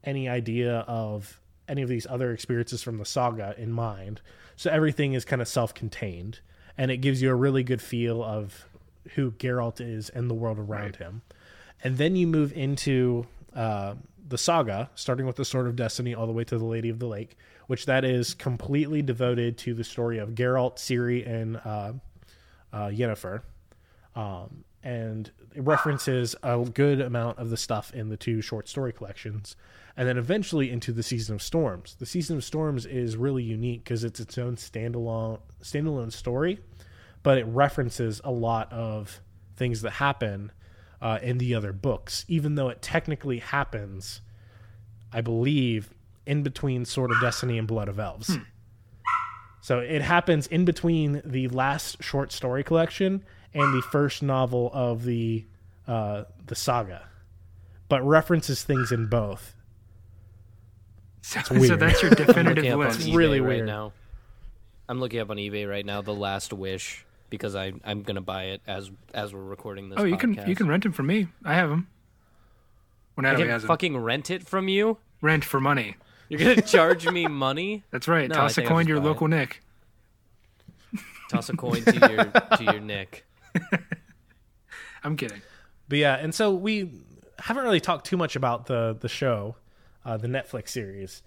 any idea of any of these other experiences from the saga in mind. So everything is kind of self-contained and it gives you a really good feel of who Geralt is and the world around him. And then you move into uh, the saga, starting with the Sword of Destiny all the way to the Lady of the Lake, which that is completely devoted to the story of Geralt, Ciri, and uh, uh, Yennefer. Um, and it references a good amount of the stuff in the two short story collections, and then eventually into the Season of Storms. The Season of Storms is really unique because it's its own standalone standalone story, but it references a lot of things that happen uh, in the other books, even though it technically happens, I believe, in between Sword of Destiny and Blood of Elves. So it happens in between the last short story collection and the first novel of the uh, the saga, but references things in both. So, so weird. that's your definitive up on list. eBay really right weird. now. I'm looking up on eBay right now. The Last Wish because I I'm gonna buy it as as we're recording this. Oh, you can you can rent them from me. I have them. When I can has them. fucking rent it from you. Rent for money. You're gonna charge me money. That's right. No, Toss a coin to your buy it. local Nick. Toss a coin to your to your Nick. I'm kidding. But yeah, and so we haven't really talked too much about the the show, uh, the Netflix series,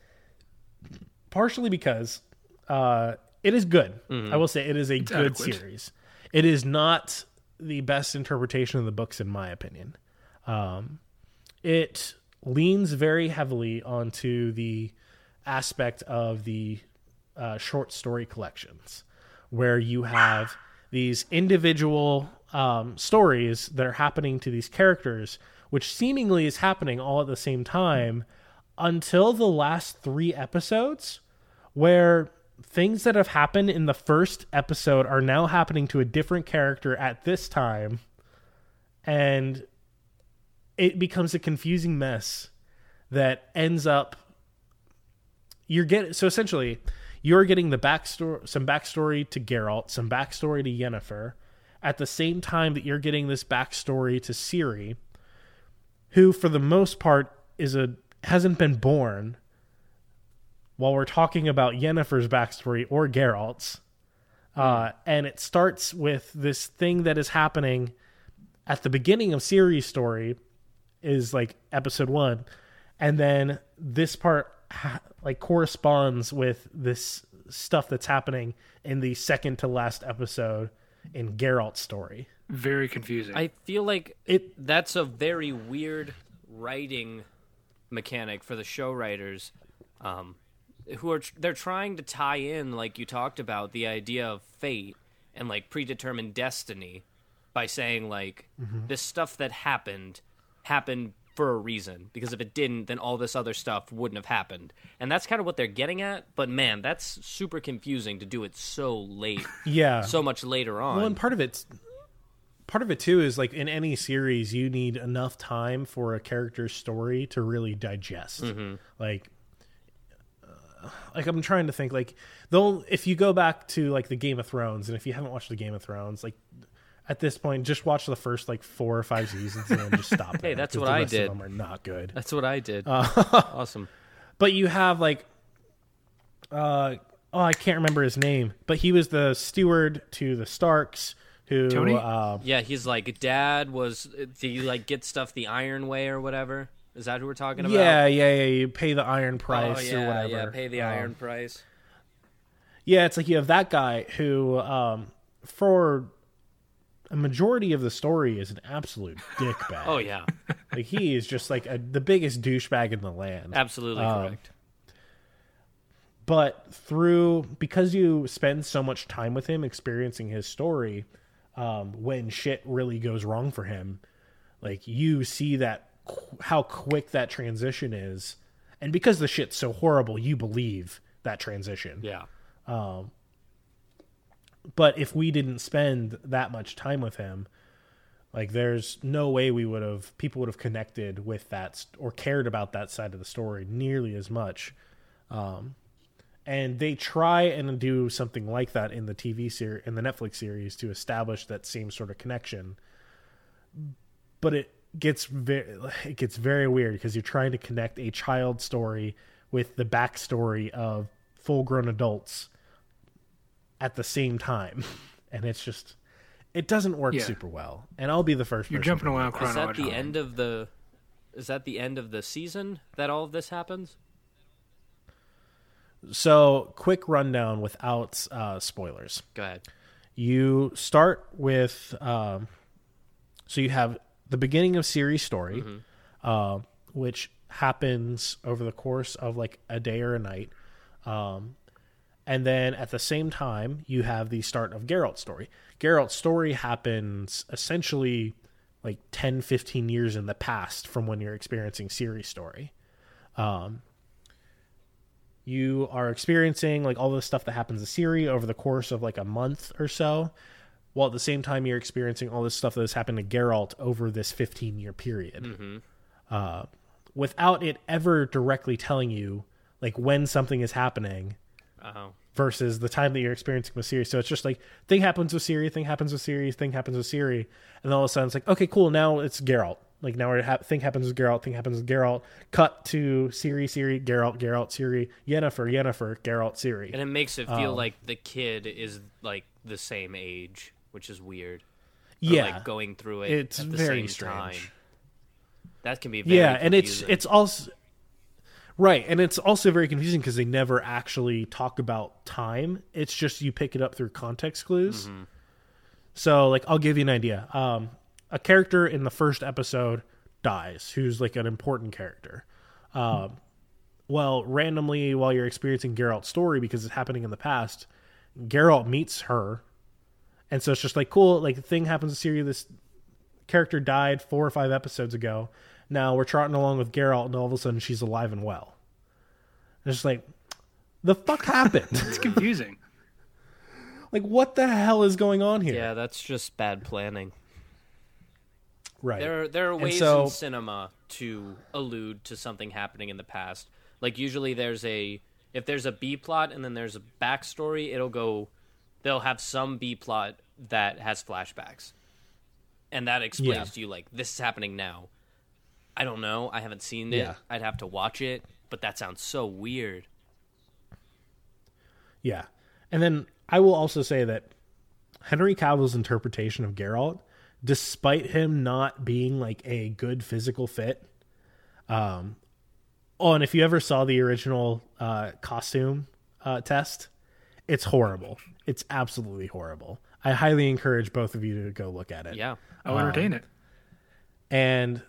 partially because uh, it is good. I will say it is a good adequate. series. It is not the best interpretation of the books, in my opinion. Um, it leans very heavily onto the aspect of the uh, short story collections, where you have these individual um, stories that are happening to these characters, which seemingly is happening all at the same time until the last three episodes, where things that have happened in the first episode are now happening to a different character at this time. And it becomes a confusing mess that ends up you're getting so essentially you're getting the backstory some backstory to Geralt, some backstory to Yennefer, at the same time that you're getting this backstory to Ciri, who for the most part is a hasn't been born while we're talking about Yennefer's backstory or Geralt's. Uh, and it starts with this thing that is happening at the beginning of Ciri's story is like episode one, and then this part ha- like corresponds with this stuff that's happening in the second to last episode in Geralt's story. Very confusing. I feel like It that's a very weird writing mechanic for the show writers um, who are they're trying to tie in like you talked about the idea of fate and like predetermined destiny by saying like this stuff that happened happened for a reason. Because if it didn't then all this other stuff wouldn't have happened. And that's kind of what they're getting at but man that's super confusing to do it so late yeah. so much later on. Well, and part of it's part of it too is like in any series you need enough time for a character's story to really digest. Like uh, like i'm trying to think like though if you go back to like the game of thrones and if you haven't watched the game of thrones like at this point just watch the first like four or five seasons and then just stop Hey, that's what the I rest of did. them are not good That's what I did. Uh, awesome. but you have like uh oh i can't remember his name but he was the steward to the starks who Tony? uh Yeah, he's like, Dad was. Do you like get stuff the Iron Way or whatever? Is that who we're talking about? yeah yeah yeah you pay the iron Oh, price yeah, or whatever yeah. Pay the Um, iron price. yeah it's like you have that guy who um for a majority of the story is an absolute dickbag Oh yeah, like he is just like a, the biggest douchebag in the land absolutely Um, correct. but through because you spend so much time with him experiencing his story um, when shit really goes wrong for him like you see that how quick that transition is. And because the shit's so horrible you believe that transition. Yeah. but if we didn't spend that much time with him like there's no way we would have people would have connected with that or cared about that side of the story nearly as much. Um, and they try and do something like that in the tv series in the netflix series to establish that same sort of connection. But it gets very it gets very weird because you're trying to connect a child story with the backstory of full grown adults at the same time and it's just it doesn't work Yeah. super well and i'll be the 1st You're person jumping around admit Is that the end of the? Is that the end of the season that all of this happens? so quick rundown without uh, spoilers Go ahead. you start with um, so you have the beginning of Ciri's story uh, which happens over the course of like a day or a night um, and then at the same time you have the start of Geralt's story. Geralt's story happens essentially like 10 15 years in the past from when you're experiencing Ciri's story. You are experiencing like all the stuff that happens to Ciri over the course of like a month or so, while at the same time you're experiencing all this stuff that has happened to Geralt over this 15 year period, uh, without it ever directly telling you like when something is happening Oh. versus the time that you're experiencing with Ciri. So it's just like thing happens with Ciri, thing happens with Ciri, thing happens with Ciri, and then all of a sudden it's like okay, cool. Now it's Geralt. Like now ha- thing happens with Geralt, thing happens with Geralt. Cut to Ciri, Ciri, Geralt, Geralt, Ciri, Yennefer, Yennefer, Geralt, Ciri. And it makes it feel Um, like the kid is like the same age, which is weird. Or, yeah, like going through it it's at the very same strange. time. That can be very yeah, and it's it's also right, and it's also very confusing because they never actually talk about time. It's just you pick it up through context clues. Mm-hmm. So, like, I'll give you an idea. Um, a character in the first episode dies, who's like an important character. Um, well, randomly while you're experiencing Geralt's story because it's happening in the past, Geralt meets her, and so it's just like cool. Like, the thing happens to Ciri. This character died four or five episodes ago. Now we're trotting along with Geralt, and all of a sudden she's alive and well. And it's just like, the fuck happened? It's confusing. like, what the hell is going on here? yeah, that's just bad planning. right. There are, there are ways so- in cinema to allude to something happening in the past. Like usually there's a if there's a B plot and then there's a backstory, it'll go they'll have some B plot that has flashbacks. And that explains Yeah. to you like this is happening now. I don't know. I haven't seen it. Yeah. I'd have to watch it, but that sounds so weird. Yeah. And then I will also say that Henry Cavill's interpretation of Geralt, despite him not being like a good physical fit, um, oh, and if you ever saw the original uh, costume uh, test, it's horrible. It's absolutely horrible. I highly encourage both of you to go look at it. Yeah. I'll entertain it. and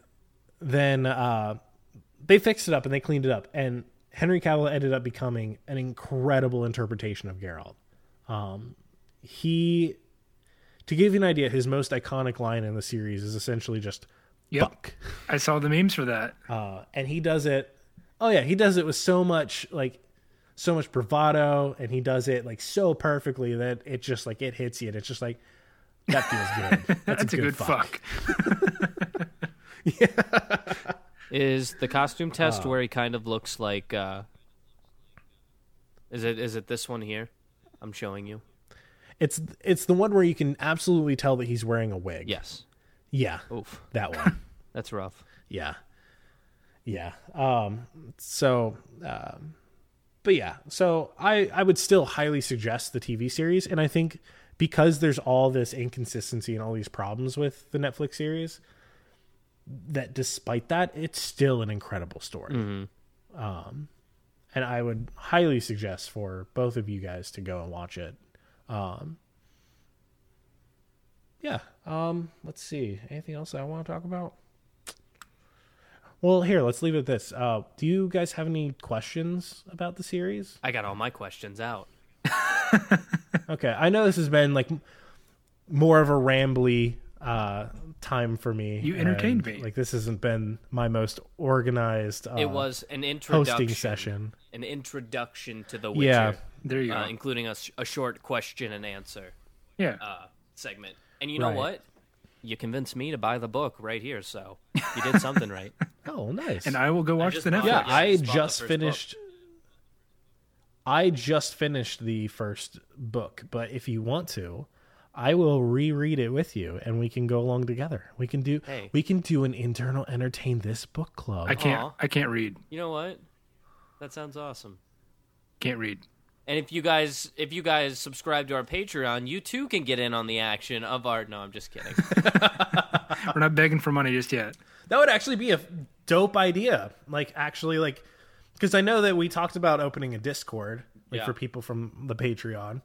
then uh, they fixed it up and they cleaned it up and henry cavill ended up becoming an incredible interpretation of geralt um, he to give you an idea his most iconic line in the series is essentially just Yep. fuck I saw the memes for that. uh, and he does it oh yeah he does it with so much like so much bravado and he does it like so perfectly that it just like it hits you and it's just like That feels good. That's, That's a good, fuck. Yeah. Is the costume test Uh. where he kind of looks like? uh Is it is it this one here? I'm showing you. It's it's the one where you can absolutely tell that he's wearing a wig. Yes. Yeah, Oof, that one. that's rough. yeah. Yeah. Um so um but yeah, so I I would still highly suggest the TV series and I think because there's all this inconsistency and all these problems with the Netflix series that despite that it's still an incredible story. Um and I would highly suggest for both of you guys to go and watch it. Um yeah. Um let's see. Anything else I want to talk about? Well, here, let's leave it at this. Uh, do you guys have any questions about the series? I got all my questions out. Okay, I know this has been like more of a rambly uh, time for me. You entertained and, me. Like this hasn't been my most organized. Uh, It was an introduction. hosting session. An introduction to the Witcher, Yeah. There you go. uh, including a short question and answer yeah. uh, segment. And you know Right. what? You convinced me to buy the book right here, so you did something right. Oh, nice. and I will go watch the bought Netflix. yeah, Yeah, I just bought the just first finished. I just finished the first book, but if you want to, I will reread it with you, and we can go along together. We can do. Hey. We can do an internal entertain this book club. I can't. Aw. I can't read. You know what? That sounds awesome. Can't read. And if you guys if you guys subscribe to our Patreon, you too can get in on the action of our no, I'm just kidding. We're not begging for money just yet. That would actually be a dope idea. Like actually like because I know that we talked about opening a Discord like Yeah. for people from the Patreon.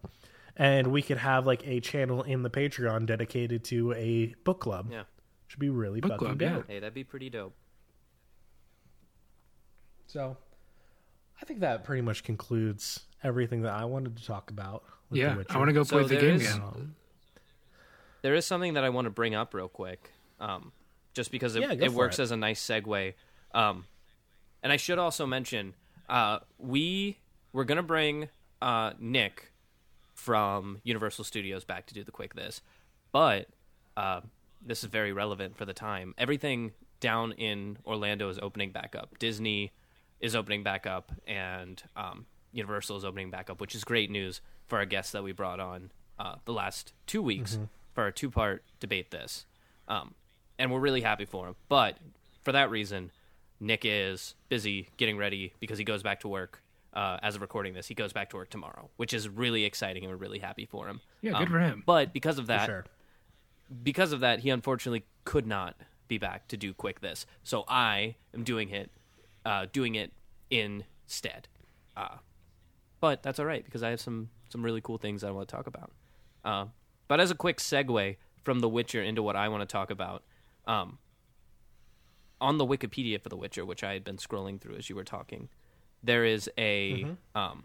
And we could have like a channel in the Patreon dedicated to a book club. Yeah. Should be really Book fucking club, yeah. hey, that'd be pretty dope. So I think that pretty much concludes everything that I wanted to talk about. With Yeah, The Witcher. I want to go So play the game is- again. There is something that I want to bring up real quick, um, just because it, Yeah, it works it. as a nice segue. Um, and I should also mention uh, we we're gonna bring uh, Nick from Universal Studios back to do the quick this, but uh, this is very relevant for the time. Everything down in Orlando is opening back up. Disney is opening back up, and um, Universal is opening back up, which is great news for our guests that we brought on uh, the last two weeks for our two-part debate. This, um, and we're really happy for him. But for that reason, Nick is busy getting ready because he goes back to work. Uh, as of recording this, he goes back to work tomorrow, which is really exciting, and we're really happy for him. Yeah, good Um, for him. But because of that, sure. because of that, he unfortunately could not be back to do quick this. So I am doing it, uh, doing it instead. Uh, but that's all right because I have some some really cool things I want to talk about. Uh, but as a quick segue from The Witcher into what I want to talk about, um, on the Wikipedia for The Witcher, which I had been scrolling through as you were talking, there is a um,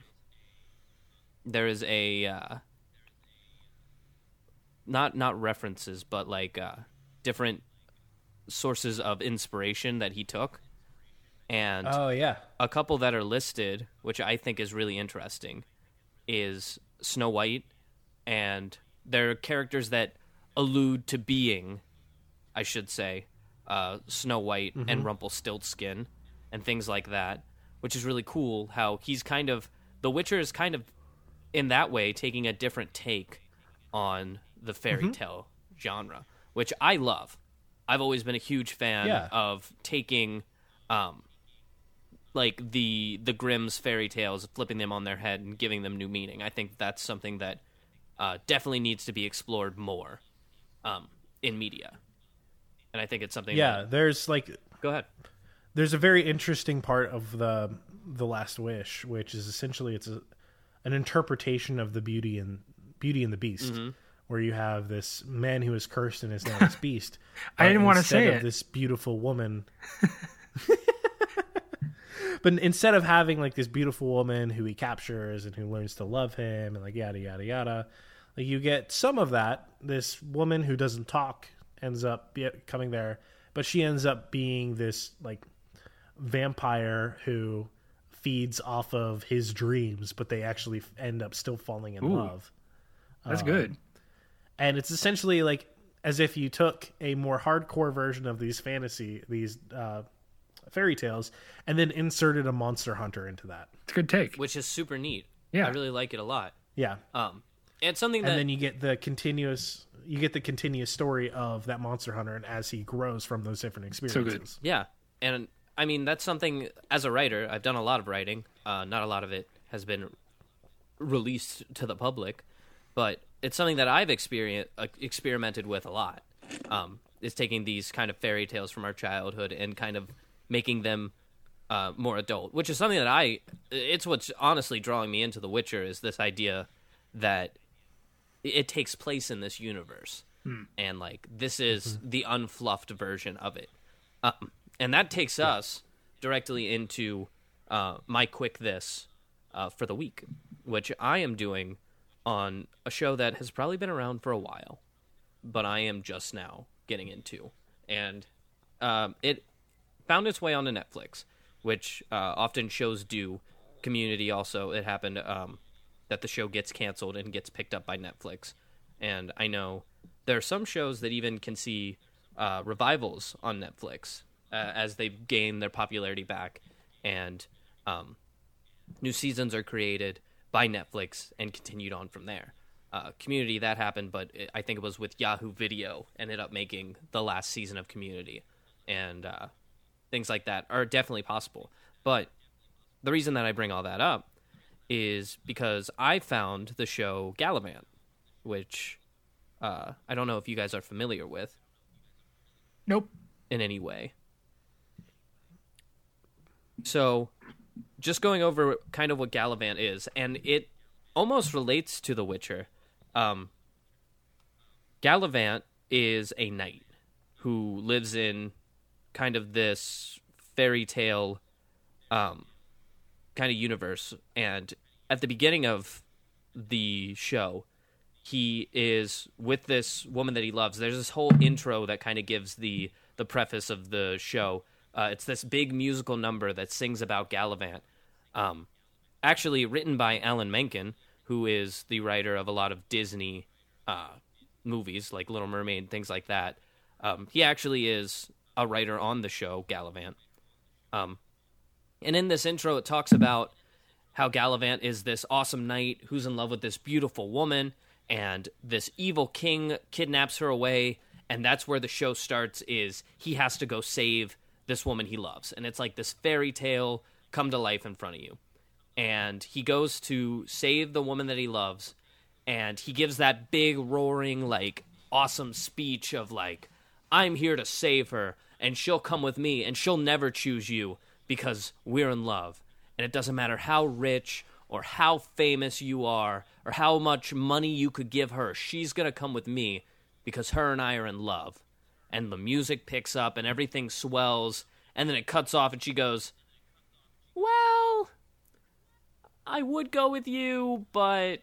there is a uh, not not references, but like uh, different sources of inspiration that he took, and Oh yeah. a couple that are listed, which I think is really interesting, is Snow White, and there are characters that allude to being, I should say, uh, Snow White and Rumpelstiltskin, and things like that, which is really cool. How he's kind of the Witcher is kind of in that way taking a different take on the fairy tale genre, which I love. I've always been a huge fan Yeah. of taking um, like the the Grimm's fairy tales, flipping them on their head and giving them new meaning. I think that's something that uh, definitely needs to be explored more um, in media, and I think it's something. Yeah, that- there's like go ahead. there's a very interesting part of the the Last Wish, which is essentially it's a, an interpretation of the Beauty and Beauty and the Beast, Mm-hmm. where you have this man who is cursed and is now this Beast. I didn't wanna instead say of it. This beautiful woman. But instead of having like this beautiful woman who he captures and who learns to love him and like yada yada yada, like you get some of that. This woman who doesn't talk ends up coming there, but she ends up being this like vampire who feeds off of his dreams, but they actually end up still falling in Ooh. love. That's Um, good. and it's essentially like as if you took a more hardcore version of these fantasy these uh, fairy tales and then inserted a monster hunter into that. It's a good take. which is super neat. Yeah. I really like it a lot. Yeah, Um, and something that and then you get the continuous you get the continuous story of that monster hunter and as he grows from those different experiences. so Yeah, and I mean that's something as a writer I've done a lot of writing. Uh, not a lot of it has been released to the public, but it's something that I've experienced uh, experimented with a lot. Um, is taking these kind of fairy tales from our childhood and kind of making them uh, more adult, which is something that I. It's what's honestly drawing me into The Witcher is this idea that it takes place in this universe, and like this is the unfluffed version of it. Um, and that takes us directly into uh, my quick this uh, for the week, which I am doing on a show that has probably been around for a while, but I am just now getting into, and um, it found its way onto Netflix, which uh, often shows do. Community also, it happened um, that the show gets canceled and gets picked up by Netflix, and I know there are some shows that even can see uh, revivals on Netflix uh, as they gain their popularity back, and um, new seasons are created by Netflix and continued on from there. Uh, Community that happened, but it, I think it was with Yahoo Video ended up making the last season of Community, and uh, things like that are definitely possible. But the reason that I bring all that up is because I found the show Galavant, which uh, I don't know if you guys are familiar with Nope. in any way. So, just going over kind of what Galavant is, and it almost relates to The Witcher. Um, Galavant is a knight who lives in kind of this fairy tale um, kind of universe. And at the beginning of the show, he is with this woman that he loves. There's this whole intro that kind of gives the the preface of the show. Uh, it's this big musical number that sings about Galavant. Um, actually written by Alan Menken, who is the writer of a lot of Disney uh, movies like Little Mermaid, things like that. Um, he actually is a writer on the show Galavant. Um, and in this intro, it talks about how Galavant is this awesome knight who's in love with this beautiful woman, and this evil king kidnaps her away, and that's where the show starts. Is he has to go save this woman he loves, and it's like this fairy tale come to life in front of you. And he goes to save the woman that he loves, and he gives that big roaring like awesome speech of like I'm here to save her and she'll come with me and she'll never choose you because we're in love and it doesn't matter how rich or how famous you are or how much money you could give her she's going to come with me because her and I are in love and the music picks up and everything swells and then it cuts off and she goes well I would go with you but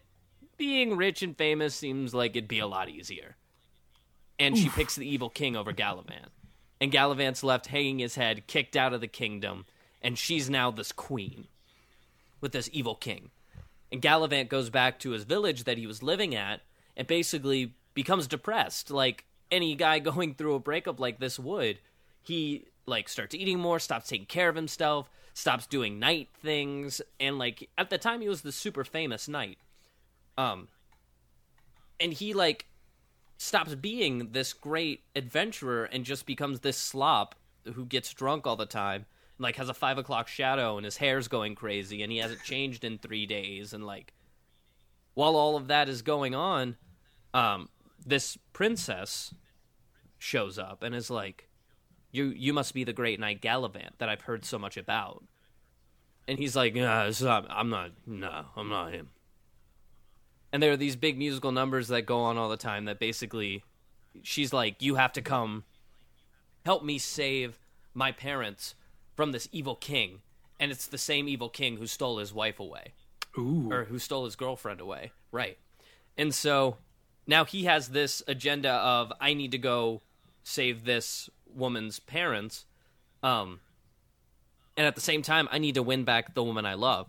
being rich and famous seems like it'd be a lot easier. And she picks the evil king over Galavant. And Galavant's left hanging his head, kicked out of the kingdom, and she's now this queen with this evil king. And Galavant goes back to his village that he was living at and basically becomes depressed, like any guy going through a breakup like this would. He like starts eating more, stops taking care of himself, stops doing night things, and like at the time he was the super famous knight. Um and he like stops being this great adventurer and just becomes this slop who gets drunk all the time and like has a five o'clock shadow and his hair's going crazy and he hasn't changed in three days and like while all of that is going on um this princess shows up and is like you you must be the great knight galavant that i've heard so much about. And he's like nah, not, i'm not no i'm not him and there are these big musical numbers that go on all the time that basically she's like you have to come help me save my parents from this evil king. And it's the same evil king who stole his wife away. Ooh. or who stole his girlfriend away. Right. And so now he has this agenda of i need to go save this woman's parents. Um and at the same time i need to win back the woman i love.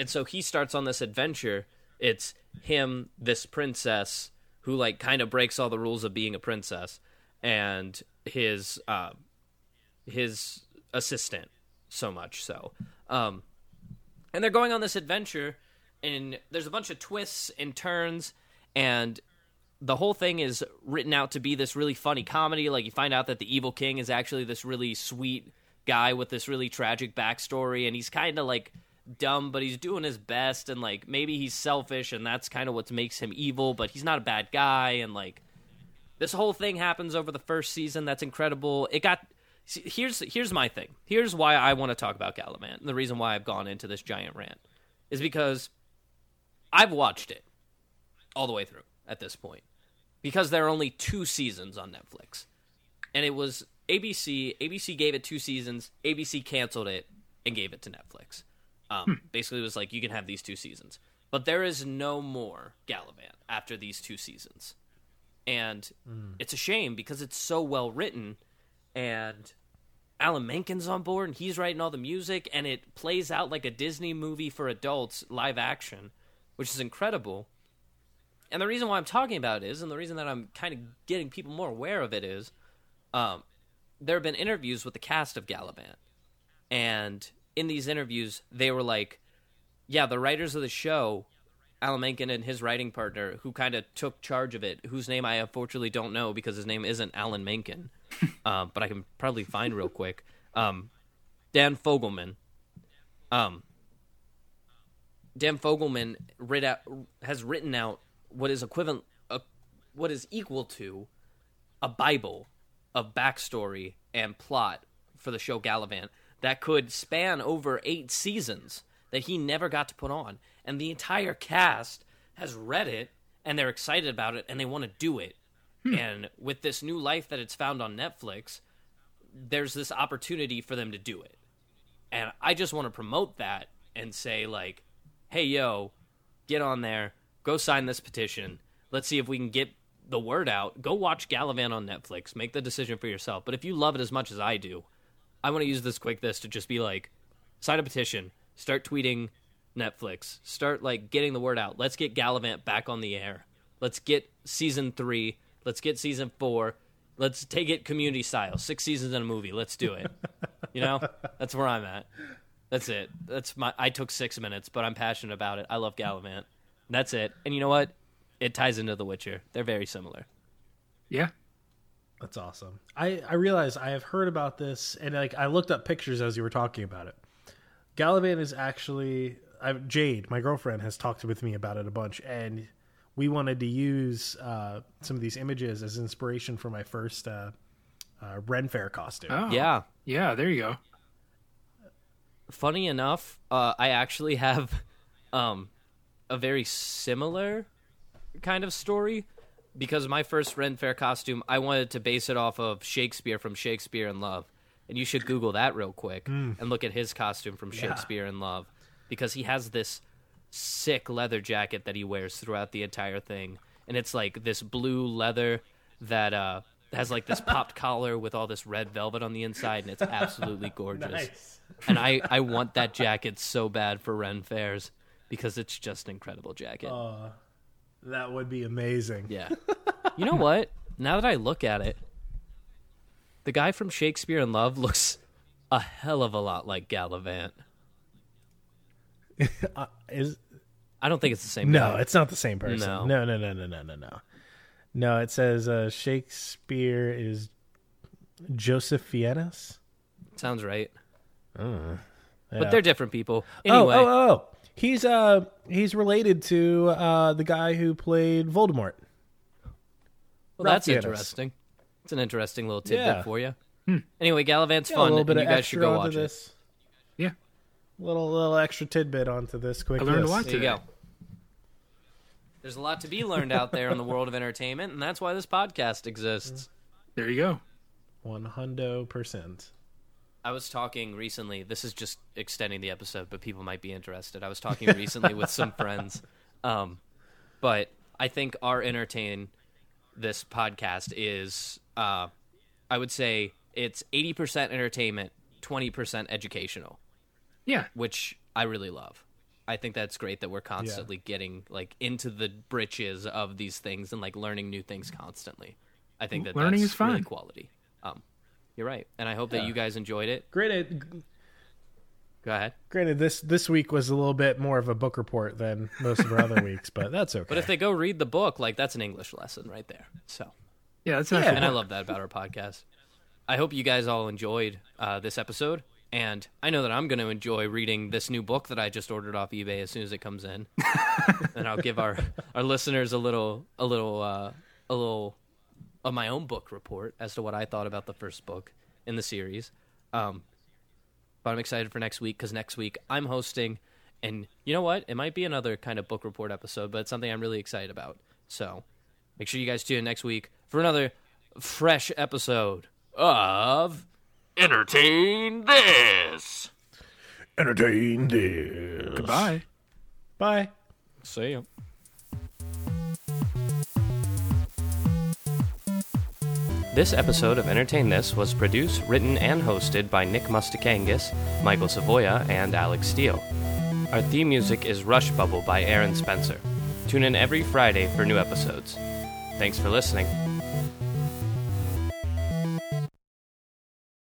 And so he starts on this adventure it's him this princess who like kind of breaks all the rules of being a princess, and his uh, his assistant so much so. Um, and they're going on this adventure, and there's a bunch of twists and turns, and the whole thing is written out to be this really funny comedy. Like you find out that the evil king is actually this really sweet guy with this really tragic backstory, and he's kind of like dumb, but he's doing his best, and like maybe he's selfish, and that's kind of what makes him evil. But he's not a bad guy, and like this whole thing happens over the first season. That's incredible. It got see, here's here's my thing. Here's why I want to talk about Galavant. And the reason why I've gone into this giant rant is because I've watched it all the way through at this point because there are only two seasons on Netflix, and it was ABC. ABC gave it two seasons. ABC canceled it and gave it to Netflix. Um, Basically, it was like you can have these two seasons, but there is no more Galavant after these two seasons, and it's a shame because it's so well written, and Alan Menken's on board and he's writing all the music, and it plays out like a Disney movie for adults, live action, which is incredible. And the reason why I'm talking about it is, and the reason that I'm kind of getting people more aware of it is, um, there have been interviews with the cast of Galavant, and in these interviews, they were like, "Yeah, the writers of the show, Alan Menken and his writing partner, who kind of took charge of it, whose name I unfortunately don't know because his name isn't Alan Menken, um, but I can probably find real quick. Um, Dan Fogelman, um, Dan Fogelman writ out, has written out what is equivalent, uh, what is equal to a Bible of backstory and plot for the show Galavant that could span over eight seasons that he never got to put on. And the entire cast has read it and they're excited about it and they want to do it. Hmm. And with this new life that it's found on Netflix, there's this opportunity for them to do it. And I just want to promote that and say, like, hey, yo, get on there, go sign this petition. Let's see if we can get the word out. Go watch Galavant on Netflix. Make the decision for yourself. But if you love it as much as I do, I want to use this quick this to just be like, sign a petition, start tweeting Netflix, start like getting the word out. Let's get Galavant back on the air. Let's get season three. Let's get season four. Let's take it community style. Six seasons in a movie. Let's do it. you know, that's where I'm at. That's it. That's my. I took six minutes, but I'm passionate about it. I love Galavant. That's it. And you know what? It ties into The Witcher. They're very similar. Yeah. That's awesome. I I realize I have heard about this, and like I looked up pictures as you were talking about it. Galavant is actually I, Jade, my girlfriend, has talked with me about it a bunch, and we wanted to use uh, some of these images as inspiration for my first uh, uh, Ren Fair costume. Oh. Yeah. Yeah, there you go. funny enough, uh, I actually have um, a very similar kind of story because my first Ren Fair costume, I wanted to base it off of Shakespeare from Shakespeare in Love. And you should Google that real quick and look at his costume from Shakespeare in Love because he has this sick leather jacket that he wears throughout the entire thing. And it's like this blue leather that uh, has like this popped collar with all this red velvet on the inside, and it's absolutely gorgeous Nice. and I, I want that jacket so bad for Ren fairs because it's just an incredible jacket. That would be amazing. yeah. You know what? Now that I look at it, the guy from Shakespeare in Love looks a hell of a lot like Galavant. Is I don't think it's the same no, guy. it's not the same person. No. No, no, no, no, no, no, no. No, it says uh, Shakespeare is Joseph Fiennes. Sounds right. Yeah. But they're different people. Oh, Anyway, oh, oh, oh. He's uh he's related to uh the guy who played Voldemort. well, that's Ralph Fiennes. interesting. It's an interesting little tidbit Yeah. for you. Anyway, Galavant's Yeah, fun. a little bit and of you guys should extra go onto watch it. Yeah. this. Little little extra tidbit onto this quick. I learned a list. lot There you today. go. There's a lot to be learned out there in the world of entertainment, and that's why this podcast exists. There you go. One hundo percent. I was talking recently. This is just extending the episode, but people might be interested. I was talking recently with some friends, um, but I think our entertain this podcast is, uh, I would say it's eighty percent entertainment, twenty percent educational, Yeah. which I really love. I think that's great that we're constantly getting like into the britches of these things and like learning new things constantly. I think that Learning that's is fine. really quality. Um, you're right, and I hope that Yeah. you guys enjoyed it. Granted, Go ahead. granted, this this week was a little bit more of a book report than most of our other weeks, but that's okay. But if they go read the book, like that's an English lesson right there. So, Yeah, that's an Yeah, and I love that about our podcast. I hope you guys all enjoyed uh, this episode, and I know that I'm going to enjoy reading this new book that I just ordered off eBay as soon as it comes in, and I'll give our our listeners a little a little uh, a little of my own book report as to what I thought about the first book in the series. Um, but I'm excited for next week because next week I'm hosting, and you know what? It might be another kind of book report episode, but it's something I'm really excited about. So make sure you guys tune in next week for another fresh episode of Entertain This. entertain this. Goodbye. Bye. See ya. This episode of Entertain This was produced, written, and hosted by Nick Mustakangas, Michael Savoya, and Alex Steele. Our theme music is Rush Bubble by Aaron Spencer. Tune in every Friday for new episodes. Thanks for listening.